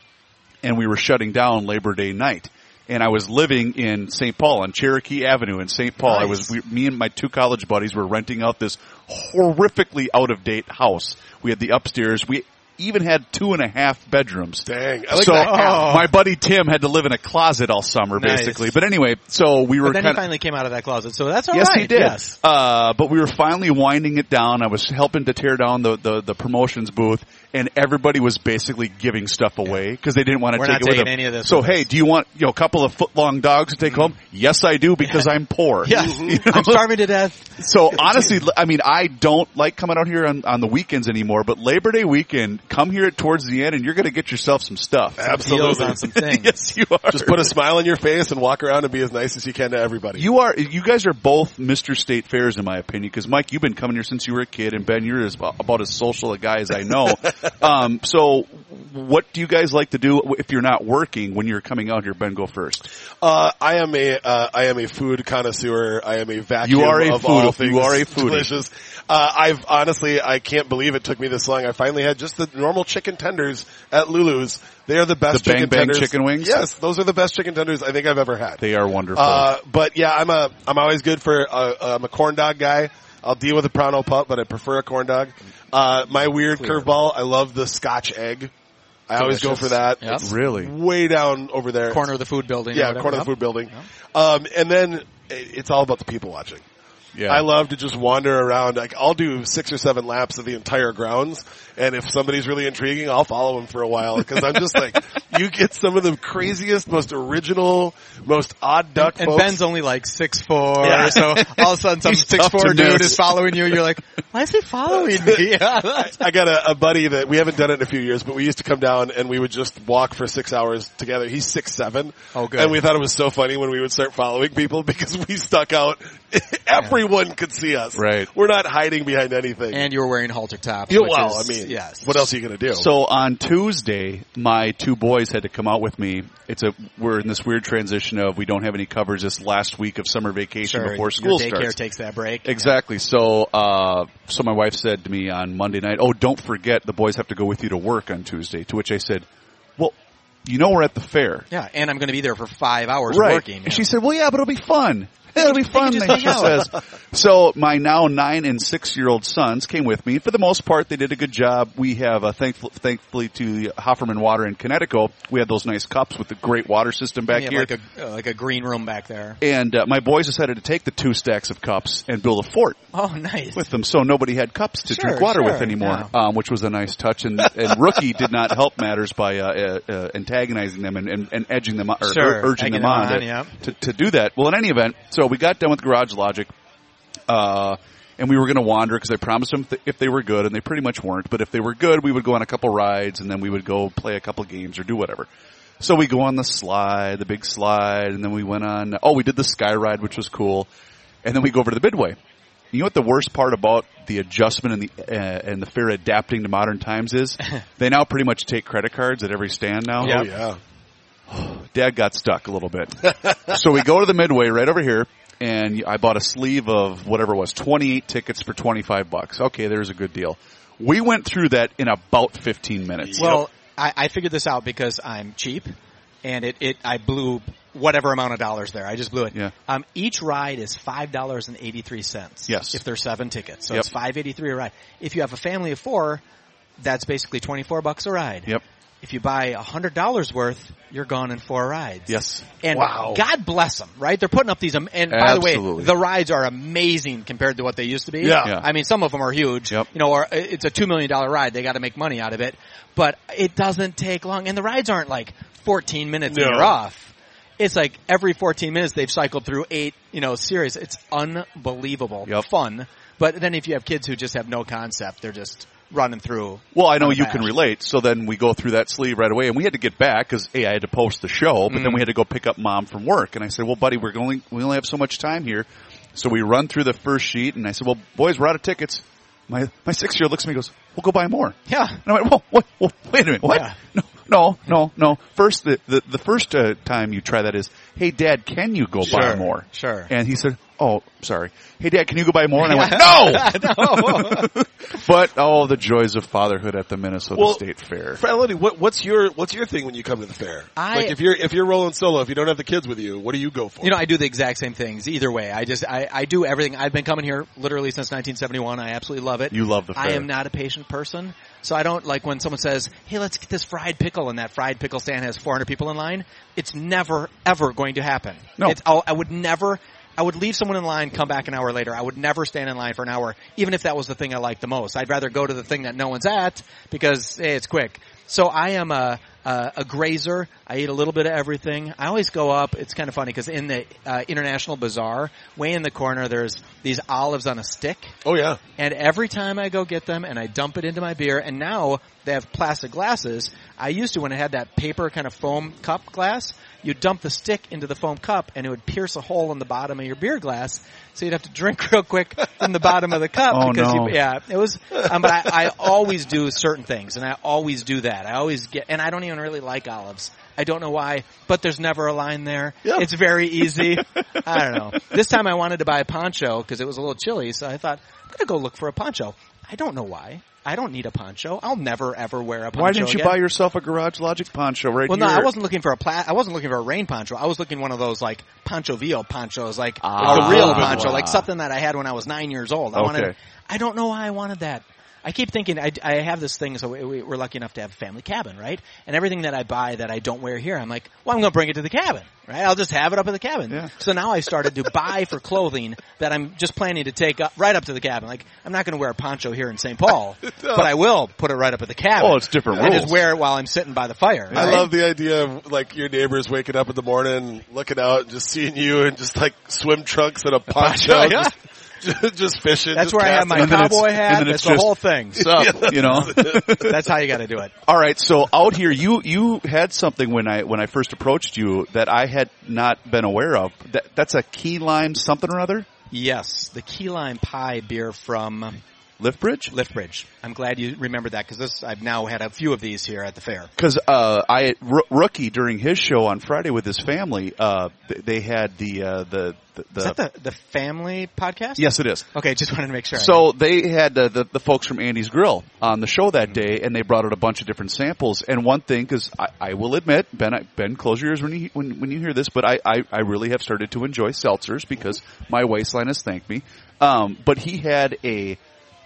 A: and we were shutting down Labor Day night. And I was living in St. Paul on Cherokee Avenue in St. Paul. I was, we, me and my two college buddies were renting out this horrifically out of date house. We had the upstairs. We even had two and a half bedrooms.
B: Dang, I like
A: so
B: that.
A: my buddy Tim had to live in a closet all summer,
E: Nice.
A: basically. But anyway, so we were
E: But then he
A: kind of.
E: finally came out of that closet, so that's all
A: Yes,
E: right.
A: he did.
E: Yes.
A: Uh, but we were finally winding it down. I was helping to tear down the, the, the promotions booth, and everybody was basically giving stuff away because they didn't want to take
E: not
A: it with them.
E: any of this
A: So
E: with
A: hey,
E: us.
A: do you want you know a couple of foot long dogs to take home? Mm-hmm. Yes, I do because I'm poor.
E: Yes.
A: You mm-hmm. know?
E: I'm starving to death.
A: So honestly, I mean, I don't like coming out here on, on the weekends anymore, but Labor Day weekend, come here towards the end and you're going to get yourself some stuff.
E: Deals
B: Absolutely.
E: on some things.
A: yes, you are.
B: Just put a smile on your face and walk around and be as nice as you can to everybody.
A: You are, you guys are both Mr. State Fairs in my opinion, because Mike, you've been coming here since you were a kid, and Ben, you're as, about as social a guy as I know. Um, so what do you guys like to do if you're not working when you're coming out here? Ben, go first.
B: Uh, I am a uh, I am a food connoisseur. I am a vacuum
A: You are a
B: of
A: food-
B: all
A: you are a foodie.
B: delicious. Uh, I've honestly I can't believe it took me this long. I finally had just the normal chicken tenders at Lulu's. They are the best
A: The Bang
B: chicken
A: Bang
B: tenders.
A: chicken wings?
B: Yes, those are the best chicken tenders I think I've ever had.
A: They are wonderful.
B: Uh, but yeah, I'm a I'm always good for uh, I'm a corn dog guy. I'll deal with a Pronto Pup, but I prefer a corn dog. Uh, my weird curveball, I love the Scotch egg. I always go for that.
E: Yep.
B: It's
A: Really?
B: way down over there.
E: Corner of the food building.
B: Yeah,
E: whatever.
B: corner of the food building. Um, and then it's all about the people watching.
A: Yeah.
B: I love to just wander around. Like I'll do six or seven laps of the entire grounds, and if somebody's really intriguing, I'll follow them for a while because I'm just like, you get some of the craziest, most original, most odd duck.
E: And
B: folks.
E: Ben's only like six four,
B: Yeah.
E: so all of a sudden some six four dude
A: miss.
E: is following you. You're like, why is he following me? Yeah.
B: I got a, a buddy that we haven't done it in a few years, but we used to come down and we would just walk for six hours together. He's six seven.
E: Oh, good.
B: And we thought it was so funny when we would start following people because we stuck out everywhere. everyone could see us.
A: Right.
B: We're not hiding behind anything.
E: And you were wearing halter tops.
B: Yeah,
E: which
B: well,
E: is-
B: I mean,
E: yes.
B: what else are you going to do?
A: So on Tuesday, my two boys had to come out with me. It's a we're in this weird transition of we don't have any covers this last week of summer vacation
E: Sure,
A: before school
E: your daycare
A: starts.
E: takes that break.
A: Exactly. So, uh, so my wife said to me on Monday night, "Oh, don't forget the boys have to go with you to work on Tuesday." To which I said, "Well, you know we're at the fair,
E: Yeah, and I'm going to be there for five hours
A: right?"
E: working.
A: And she said, "Well, yeah, but it'll be fun." It'll be fun,
E: just
A: she says. So my now nine and six year old sons came with me. For the most part, they did a good job. We have, uh, thankful, thankfully to Hofferman Water in Connecticut, we had those nice cups with the great water system back
E: You have
A: here.
E: like a uh, like a green room back there.
A: and uh, my boys decided to take the two stacks of cups and build a fort
E: Oh, nice.
A: with them, so nobody had cups to
E: Sure,
A: drink water with anymore,
E: yeah.
A: um, which was a nice touch. And, and Rookie did not help matters by uh, uh, uh, antagonizing them and, and, and edging them or
E: Sure,
A: ur- urging them on,
E: on,
A: to,
E: yeah.
A: to, to do that. Well, in any event, so we got done with Garage Logic. Uh, and we were going to wander because I promised them th- if they were good, and they pretty much weren't. But if they were good, we would go on a couple rides, and then we would go play a couple games or do whatever. So we go on the slide, the big slide, and then we went on. Oh, we did the sky ride, which was cool, and then we go over to the midway. You know what the worst part about the adjustment and the uh, and the fair adapting to modern times is? they now pretty much take credit cards at every stand now.
B: oh yeah.
A: Dad got stuck a little bit. so we go to the midway right over here and I bought a sleeve of whatever it was, 28 tickets for 25 bucks. Okay, there's a good deal. We went through that in about 15 minutes.
E: Well, I, I figured this out because I'm cheap, and it, it I blew whatever amount of dollars there. I just blew it.
A: Yeah.
E: Um, each ride is five dollars and eighty three cents.
A: Yes.
E: If there's seven tickets, so
A: Yep.
E: it's five eighty three a ride. If you have a family of four, that's basically twenty four bucks a ride.
A: Yep.
E: If you buy a hundred dollars worth, you're gone in four rides.
A: Yes.
E: And
B: Wow.
E: God bless them, right? They're putting up these, am- and by the way, the rides are amazing compared to what they used to be.
B: Yeah.
A: Yeah.
E: I mean, some of them are huge.
A: Yep.
E: You know, or uh, it's a two million dollar ride. They got to make money out of it, but it doesn't take long. And the rides aren't like 14 minutes and
B: No.
E: you're off. It's like every 14 minutes they've cycled through eight, you know, series. It's unbelievable.
A: Yep.
E: Fun. But then if you have kids who just have no concept, they're just running through.
A: Well, I know you can relate. So then we go through that sleeve right away, and we had to get back because a I had to post the show, but
E: Mm-hmm.
A: then we had to go pick up mom from work, and I said, "Well, buddy, we're going. we only have so much time here." So we run through the first sheet, and I said, "Well, boys, we're out of tickets." My my six year old looks at me and goes, "We'll go buy more."
E: Yeah.
A: And I went, "Whoa, what? Whoa, wait a minute, what?
E: Yeah.
A: No, no, no, no. First, the the, the first uh, time you try that is, hey, Dad, can you go buy more?
E: sure.
A: And he said, "Oh, sorry. Hey, Dad, can you go buy more?" And I went, "No." But oh, the joys of fatherhood at the Minnesota
B: Well,
A: State Fair.
B: Melody, what, what's your what's your thing when you come to the fair?
E: I-
B: like if you're if you're rolling solo, if you don't have the kids with you, what do you go for?
E: You know, I do the exact same things either way. I just, I, I do everything. I've been coming here literally since 1971. I absolutely love it.
A: You love the
E: I am not a patient person. So I don't like when someone says, hey, let's get this fried pickle and that fried pickle stand has 400 people in line. It's never, ever going to happen.
A: No.
E: It's, I would never, I would leave someone in line, come back an hour later. I would never stand in line for an hour, even if that was the thing I liked the most. I'd rather go to the thing that no one's at because, hey, it's quick. So I am a, a, a grazer. I eat a little bit of everything. I always go up. It's kind of funny because in the uh, International Bazaar, way in the corner, there's these olives on a stick.
B: oh yeah,
E: And every time I go get them and I dump it into my beer, and now they have plastic glasses. I used to when it had that paper kind of foam cup glass, you dump the stick into the foam cup and it would pierce a hole in the bottom of your beer glass. So you'd have to drink real quick from the bottom of the cup
A: Oh,
E: because
A: no.
E: you, yeah, it was, um, but I, I always do certain things and I always do that. I always get, and I don't even really like olives. I don't know why, but there's never a line there.
B: Yeah.
E: It's very easy. I don't know. This time I wanted to buy a poncho because it was a little chilly, so I thought I'm gonna go look for a poncho. I don't know why. I don't need a poncho. I'll never ever wear a poncho.
A: Why didn't you
E: again.
A: buy yourself a Garage Logic poncho right
E: Well,
A: here?
E: no, I wasn't looking for a pla- I wasn't looking for a rain poncho. I was looking one of those like poncho Vio ponchos, like
A: Ah.
E: the real poncho, like something that I had when I was nine years old. I wanted.
A: Okay.
E: I don't know why I wanted that. I keep thinking I, I have this thing. So we, we- we're lucky enough to have a family cabin, right? And everything that I buy that I don't wear here, I'm like, well, I'm going to bring it to the cabin, right? I'll just have it up at the cabin.
A: Yeah.
E: So now I started to buy for clothing that I'm just planning to take up right up to the cabin. Like I'm not going to wear a poncho here in St. Paul, but I will put it right up at the cabin.
A: Oh, it's different
E: I just wear it while I'm sitting by the fire.
B: I love the idea of like your neighbors waking up in the morning, looking out, and just seeing you in just like swim trunks and a poncho,
E: poncho, yeah.
B: just, just, just fishing.
E: That's
B: just
E: where I have my
A: And it's-
E: cowboy hat.
A: then
E: That's
A: it's
E: the
A: just-
E: whole thing.
A: What's up, you know.
E: That's how you got to do it.
A: All right, so out here, you you had something when I when I first approached you that I had not been aware of. That, that's a key lime something or other.
E: Yes, the key lime pie beer from
A: Liftbridge?
E: Liftbridge. I'm glad you remembered that because this I've now had a few of these here at the fair.
A: Because uh, I R- rookie during his show on Friday with his family, uh, th- they had the uh, the the,
E: Is that the the family podcast?
A: yes, it is.
E: Okay, just wanted to make sure. I
A: So they had uh, the the folks from Andy's Grill on the show that day, and they brought out a bunch of different samples. And one thing, because I, I will admit, Ben, I, Ben, close your ears when you when, when you hear this, but I, I I really have started to enjoy seltzers because my waistline has thanked me. Um, but he had a,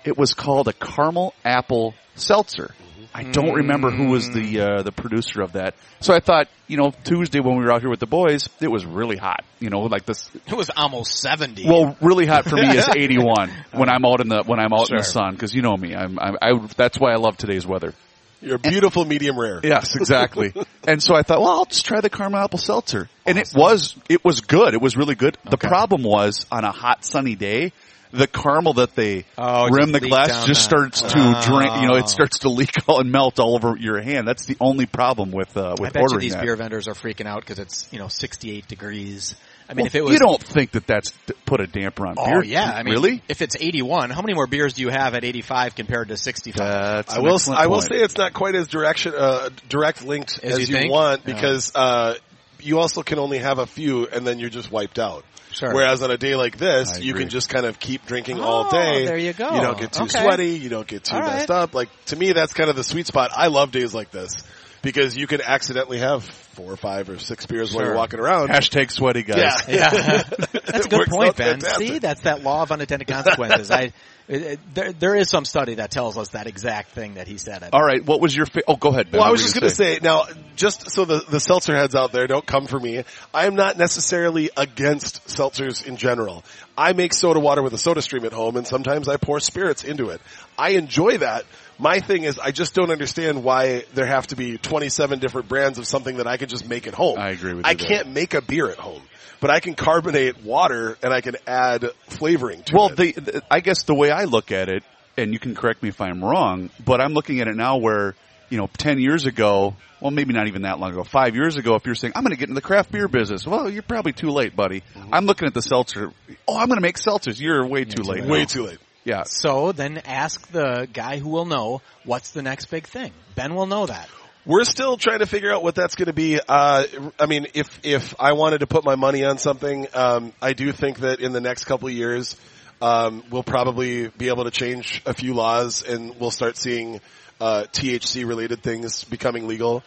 A: it was called a caramel apple seltzer. I don't remember who was the uh, the producer of that. So I thought, you know, Tuesday when we were out here with the boys, it was really hot. You know, like this
E: it was almost seventy.
A: well, really hot for me is 81 when I'm out in the when I'm out in the sun because you know me. I'm, I'm I that's why I love today's weather.
B: You're a beautiful medium rare.
A: Yes, exactly. and so I thought, well, I'll just try the caramel apple seltzer, and it was it was good. It was really good. The problem was on a hot sunny day. The caramel that they
E: Oh,
A: rim the glass just
E: the-
A: starts to drain. You know,
E: Oh.
A: it starts to leak out and melt all over your hand. That's the only problem with uh,
E: I
A: with
E: bet you
A: ordering
E: these
A: that.
E: beer vendors are freaking out because it's you know 68 degrees. I mean,
A: Well,
E: if it was
A: you don't think that that's put a damper on
E: Oh
A: beer?
E: yeah, I mean,
A: really?
E: If it's 81, how many more beers do you have at 85 compared to 65?
B: I will. I will
A: point.
B: say it's not quite as direction uh, direct linked
E: As
B: as,
E: you
B: you,
E: think?
B: want
E: Yeah.
B: because uh, you also can only have a few and then you're just wiped out.
E: Sure.
B: Whereas on a day like this, you can just kind of keep drinking
E: Oh,
B: all day.
E: there you go.
B: You don't get too
E: Okay.
B: sweaty. You don't get too
E: All right.
B: messed up. Like to me, that's kind of the sweet spot. I love days like this because you can accidentally have four or five or six beers while you're walking around.
A: Hashtag sweaty guys.
B: Yeah.
E: Yeah, that's a good point, Ben.
B: fantastic.
E: See, that's that law of unintended consequences. I it, it, there there is some study that tells us that exact thing that he said.
A: All right. What was your? Fa- oh, go ahead. Ben.
B: Well, I was just going to say now, just so the the seltzer heads out there don't come for me. I am not necessarily against seltzers in general. I make soda water with a soda stream at home, and sometimes I pour spirits into it. I enjoy that. My thing is, I just don't understand why there have to be 27 different brands of something that I can just make at home.
A: I agree with
B: I
A: you there.
B: can't make a beer at home, but I can carbonate water and I can add flavoring to
A: Well,
B: it.
A: the, the I guess the way I look at it, and you can correct me if I'm wrong, but I'm looking at it now where you know, ten years ago, well, maybe not even that long ago, five years ago, if you're saying I'm going to get into the craft beer business, well, you're probably too late, buddy. Mm-hmm. I'm looking at the seltzer. Oh, I'm going to make seltzers. You're way too late.
B: Way
A: now.
B: too late.
A: Yeah.
E: So then ask the guy who will know what's the next big thing. Ben will know that.
B: We're still trying to figure out what that's going to be. Uh, I mean, if if I wanted to put my money on something, um, I do think that in the next couple of years, um, we'll probably be able to change a few laws, and we'll start seeing uh, THC related things becoming legal.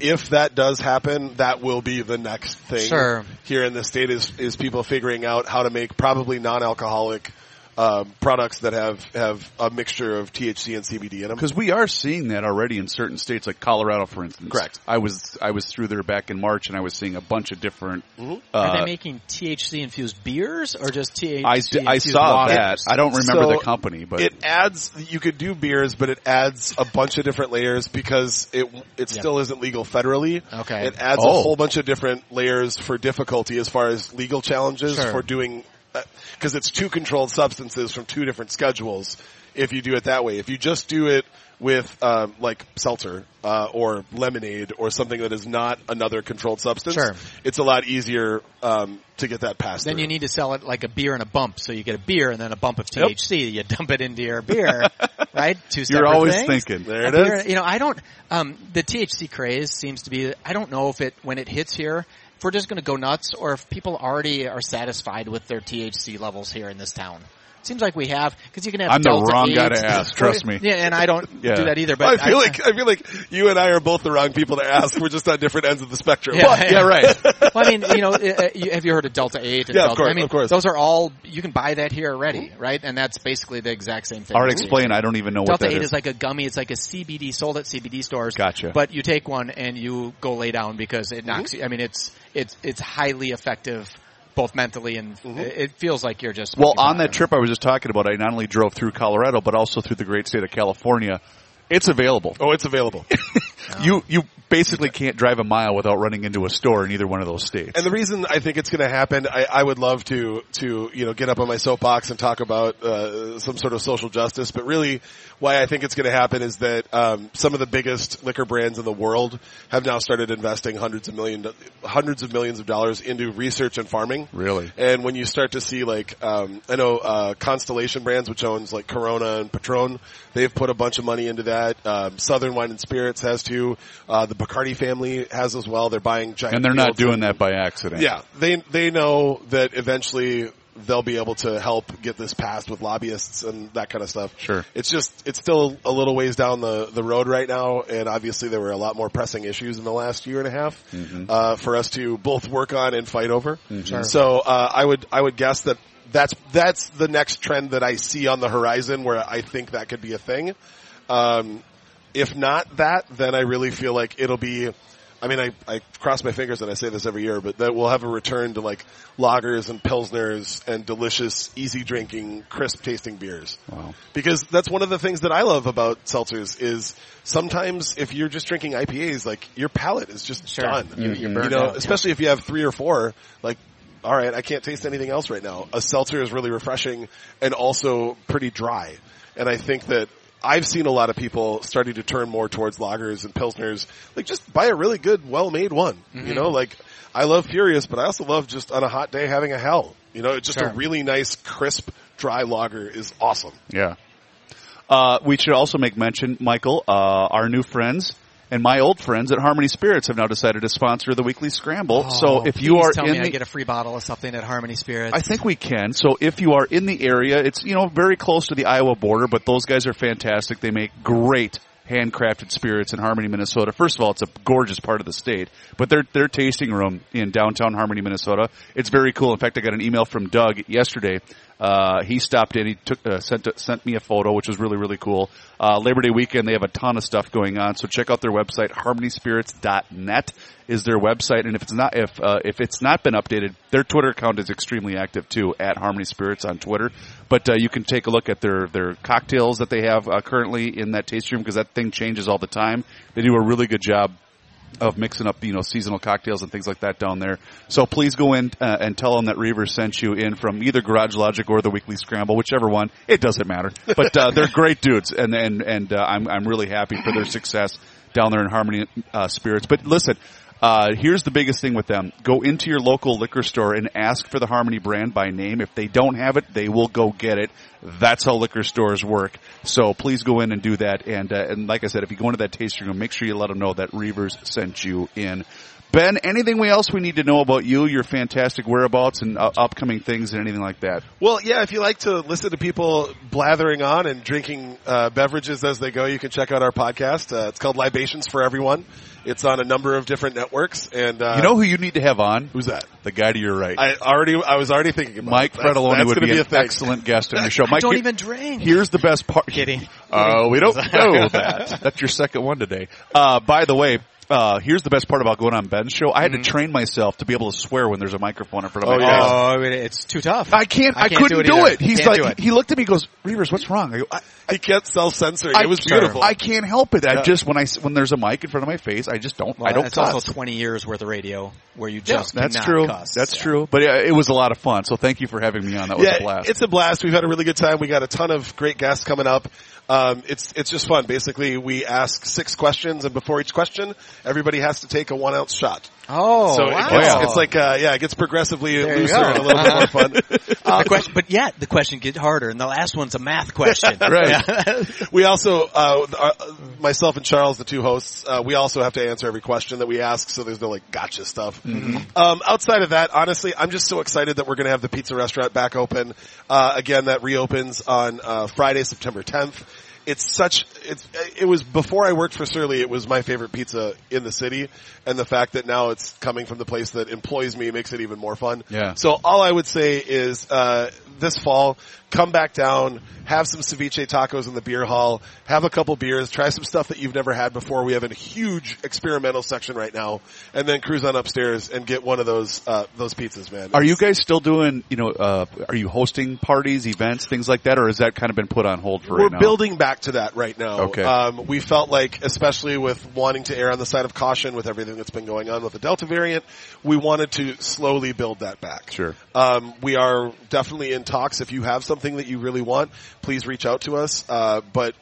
B: If that does happen, that will be the next thing
E: Sure.
B: here in the state. Is is people figuring out how to make probably non-alcoholic. Um, products that have, have a mixture of THC and CBD in them.
A: Because we are seeing that already in certain states, like Colorado, for instance.
B: Correct.
A: I was I was through there back in March, and I was seeing a bunch of different.
B: Mm-hmm.
E: Are
A: Uh,
E: they making THC infused beers or just THC
A: I, I saw
E: waters?
A: that. I don't remember
B: So
A: the company, but
B: it adds. You could do beers, but it adds a bunch of different layers because it it still isn't legal federally.
E: Okay.
B: It adds
A: Oh.
B: a whole bunch of different layers for difficulty as far as legal challenges
E: Sure.
B: for doing because it's two controlled substances from two different schedules. If you do it that way, if you just do it with um, like seltzer uh, or lemonade or something that is not another controlled substance,
E: Sure.
B: it's a lot easier um, to get that passed.
E: Then
B: through.
E: you need to sell it like a beer and a bump. So you get a beer and then a bump of THC. You dump it into your beer, right? Two
A: you're always
E: things.
A: thinking.
B: There it
E: beer-
B: is.
E: You know, I don't. Um, the THC craze seems to be. I don't know if it when it hits here, if we're just going to go nuts, or if people already are satisfied with their THC levels here in this town. Seems like we have because you can have.
A: I'm the
E: Delta
A: wrong guy to ask, trust me.
E: Yeah, and I don't
A: Yeah.
E: do that either. But
B: I feel
E: I-
B: like I feel like you and I are both the wrong people to ask. We're just on different ends of the spectrum.
E: Yeah,
B: But-
A: yeah, right.
E: well, I mean, you know, uh, have you heard of Delta Eight?
B: Yeah, of course,
E: I mean,
B: of course.
E: Those are all you can buy that here already, right? And that's basically the exact same thing.
A: All right, explain. I don't even know what
E: Delta Eight
A: is.
E: is like a gummy. It's like a CBD sold at CBD stores.
A: Gotcha.
E: But you take one and you go lay down because it knocks you. I mean, it's it's it's highly effective, both mentally and mm-hmm. it it feels like you're just.
A: Well, on
E: pot.
A: that trip I was just talking about, I not only drove through Colorado, but also through the great state of California. It's available.
B: Oh, it's available.
A: You you basically can't drive a mile without running into a store in either one of those states.
B: And the reason I think it's going to happen, I, I would love to to you know get up on my soapbox and talk about uh, some sort of social justice, but really, why I think it's going to happen is that um, some of the biggest liquor brands in the world have now started investing hundreds of million hundreds of millions of dollars into research and farming.
A: Really?
B: And when you start to see like um, I know uh, Constellation Brands, which owns like Corona and Patron, they've put a bunch of money into that. Um, Southern Wine and Spirits has too. Uh, the Bacardi family has as well. They're buying giant
A: and they're not doing
B: and-
A: that by accident.
B: yeah, they they know that eventually they'll be able to help get this passed with lobbyists and that kind of stuff.
A: Sure.
B: It's just it's still a little ways down the the road right now, and obviously there were a lot more pressing issues in the last year and a half uh, for us to both work on and fight over. So uh, I would I would guess that. That's that's the next trend that I see on the horizon where I think that could be a thing. Um, if not that, then I really feel like it'll be. I mean, I, I cross my fingers and I say this every year, but that we'll have a return to like lagers and pilsners and delicious, easy drinking, crisp tasting beers.
A: Wow.
B: Because that's one of the things that I love about seltzers is sometimes if you're just drinking IPAs, like your palate is just
E: Sure.
B: done.
E: You're- you're
B: you know,
E: out,
B: especially if you have three or four, like, all right, I can't taste anything else right now. A seltzer is really refreshing and also pretty dry. And I think that I've seen a lot of people starting to turn more towards lagers and pilsners. Like just buy a really good, well-made one.
E: Mm-hmm.
B: You know, like I love Furious, but I also love just on a hot day having a hell. You know, just
E: Sure.
B: a really nice, crisp, dry lager is awesome.
A: Yeah. Uh, we should also make mention, Michael, uh, our new friends and my old friends at Harmony Spirits have now decided to sponsor the weekly scramble. so oh, if you
E: Oh,
A: are
E: tell
A: in
E: me I
A: the,
E: get a free bottle of something at Harmony Spirits.
A: I think we can. So if you are in the area, it's, you know, very close to the Iowa border, but those guys are fantastic. They make great handcrafted spirits in Harmony, Minnesota. First of all, it's a gorgeous part of the state, but their, their tasting room in downtown Harmony, Minnesota, it's very cool. In fact, I got an email from Doug yesterday. Uh, he stopped in. He took uh, sent sent me a photo, which was really really cool. Uh, Labor Day weekend, they have a ton of stuff going on. So check out their website. HarmonySpirits.net is their website, and if it's not if uh, if it's not been updated, their Twitter account is extremely active too at Harmony Spirits on Twitter. But uh, you can take a look at their their cocktails that they have uh, currently in that tasting room because that thing changes all the time. They do a really good job of mixing up, you know, seasonal cocktails and things like that down there. So please go in uh, and tell them that Reavers sent you in from either Garage Logic or the Weekly Scramble, whichever one. It doesn't matter, but uh, they're great dudes, and and and uh, I'm I'm really happy for their success down there in Harmony uh, Spirits. But listen. Uh, here's the biggest thing with them. Go into your local liquor store and ask for the Harmony brand by name. If they don't have it, they will go get it. That's how liquor stores work. So please go in and do that. And, uh, and like I said, if you go into that tasting room, make sure you let them know that Reavers sent you in. Ben, anything else we need to know about you, your fantastic whereabouts and uh, upcoming things and anything like that?
B: Well, yeah, if you like to listen to people blathering on and drinking uh, beverages as they go, you can check out our podcast. Uh, it's called Libations for Everyone. It's on a number of different networks, and uh,
A: You know who you need to have on?
B: who's that?
A: The guy to your right.
B: I already, I was already thinking about
A: Mike
B: it. That's- Fratallone
A: would
B: gonna
A: be,
B: be
A: an
B: thing.
A: excellent guest on your show. Mike,
E: don't
A: here-
E: even drink.
A: Here's the best part.
E: Kidding.
A: Oh, we don't know that. That's your second one today. Uh, by the way, uh, here's the best part about going on Ben's show. I had to train myself to be able to swear when there's a microphone in front of
B: Oh,
A: my
B: yeah.
E: Oh, I mean, it's too tough.
A: I can't, I,
E: I can't
A: couldn't
E: do it
A: do it. He's
E: Can't
A: like,
E: do it.
A: he looked at me and goes, Reavers, what's wrong? I go, I,
B: He kept self-censoring.
A: I-
B: it was beautiful.
A: I can't help it. I
B: Yeah.
A: just, I when there's a mic in front of my face, I just don't, I don't
E: it's
A: cuss.
E: also 20 years worth of radio where you just
A: That's true.
E: cuss.
A: That's
E: Yeah.
A: true. But uh, it was a lot of fun. So thank you for having me on. That was
B: yeah,
A: a blast.
B: it's a blast. We've had a really good time. We got a ton of great guests coming up. Um, it's it's just fun. Basically, we ask six questions, and before each question, everybody has to take a one ounce shot.
E: Oh,
B: so it
E: wow.
B: gets,
A: yeah.
B: it's like uh, yeah, it gets progressively
E: There
B: looser and a little bit more fun.
E: the question, but yet the question gets harder, and the last one's a math question.
A: Right.
B: we also, uh, our, myself and Charles, the two hosts, uh, we also have to answer every question that we ask, so there's no like gotcha stuff. Um, outside of that, honestly, I'm just so excited that we're going to have the pizza restaurant back open. Uh, again, that reopens on uh, Friday, September 10th. It's such, it's, it was before I worked for Surly, it was my favorite pizza in the city, and the fact that now it's coming from the place that employs me makes it even more fun.
A: Yeah.
B: So all I would say is, uh, this fall, come back down, have some ceviche tacos in the beer hall, have a couple beers, try some stuff that you've never had before. We have a huge experimental section right now, and then cruise on upstairs and get one of those uh, those pizzas, man.
A: Are you guys still doing, you know, uh, are you hosting parties, events, things like that, or has that kind of been put on hold for
B: We're
A: right now?
B: building back back to that right now.
A: Okay.
B: Um, we felt like, especially with wanting to err on the side of caution with everything that's been going on with the Delta variant, we wanted to slowly build that back.
A: Sure.
B: Um, we are definitely in talks. If you have something that you really want, please reach out to us. Uh, but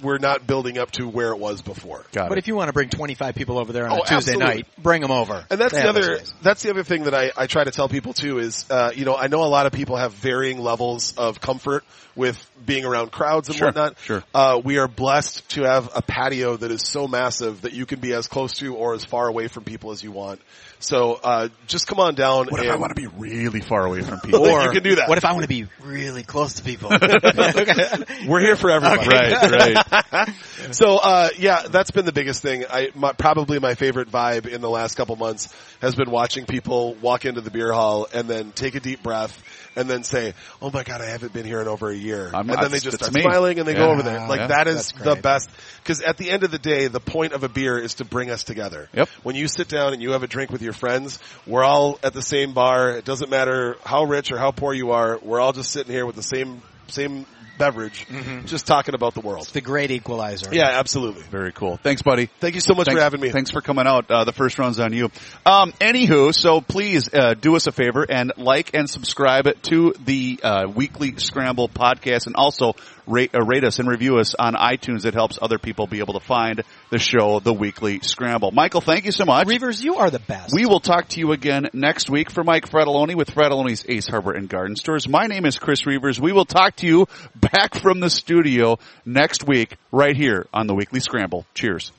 B: we're not building up to where it was before.
A: Got
E: But
A: it.
E: if you want to bring 25 people over there on
B: Oh,
E: a Tuesday
B: absolutely.
E: night, bring them over.
B: And that's
E: They
B: the other,
E: space.
B: that's the other thing that I, I try to tell people too is, uh, you know, I know a lot of people have varying levels of comfort with being around crowds and
A: Sure,
B: whatnot.
A: sure.
B: Uh, we are blessed to have a patio that is so massive that you can be as close to or as far away from people as you want. So, uh, just come on down
A: what
B: and
A: if I want to be really far away from people?
B: Or- you can do that.
E: What if I want to be really close to people?
B: we're here for everybody.
A: right, right.
B: So, uh, yeah, that's been the biggest thing. I, my, probably my favorite vibe in the last couple months has been watching people walk into the beer hall and then take a deep breath and then say, "Oh my god, I haven't been here in over a year,"
A: I'm-
B: and then they just start
A: me.
B: smiling and they
A: Yeah.
B: go over there. Like
A: Yeah.
B: that is the best because at the end of the day, the point of a beer is to bring us together.
A: Yep.
B: When you sit down and you have a drink with your friends, we're all at the same bar. It doesn't matter how rich or how poor you are. We're all just sitting here with the same same beverage,
A: Mm-hmm.
B: just talking about the world.
E: the great equalizer.
B: Yeah, absolutely.
A: Very cool. Thanks, buddy.
B: Thank you so much
A: Thanks
B: for having me.
A: Thanks for coming out. Uh, the first round's on you. Um, anywho, so please uh, do us a favor and like and subscribe to the uh, Weekly Scramble podcast, and also rate, uh, rate us and review us on iTunes. It helps other people be able to find the show, the Weekly Scramble. Michael, thank you so much.
E: Reavers, you are the best.
A: We will talk to you again next week. For Mike Fratallone with Fratallone's Ace Hardware and Garden Stores, my name is Chris Reavers. We will talk to you back from the studio next week right here on the Weekly Scramble. Cheers.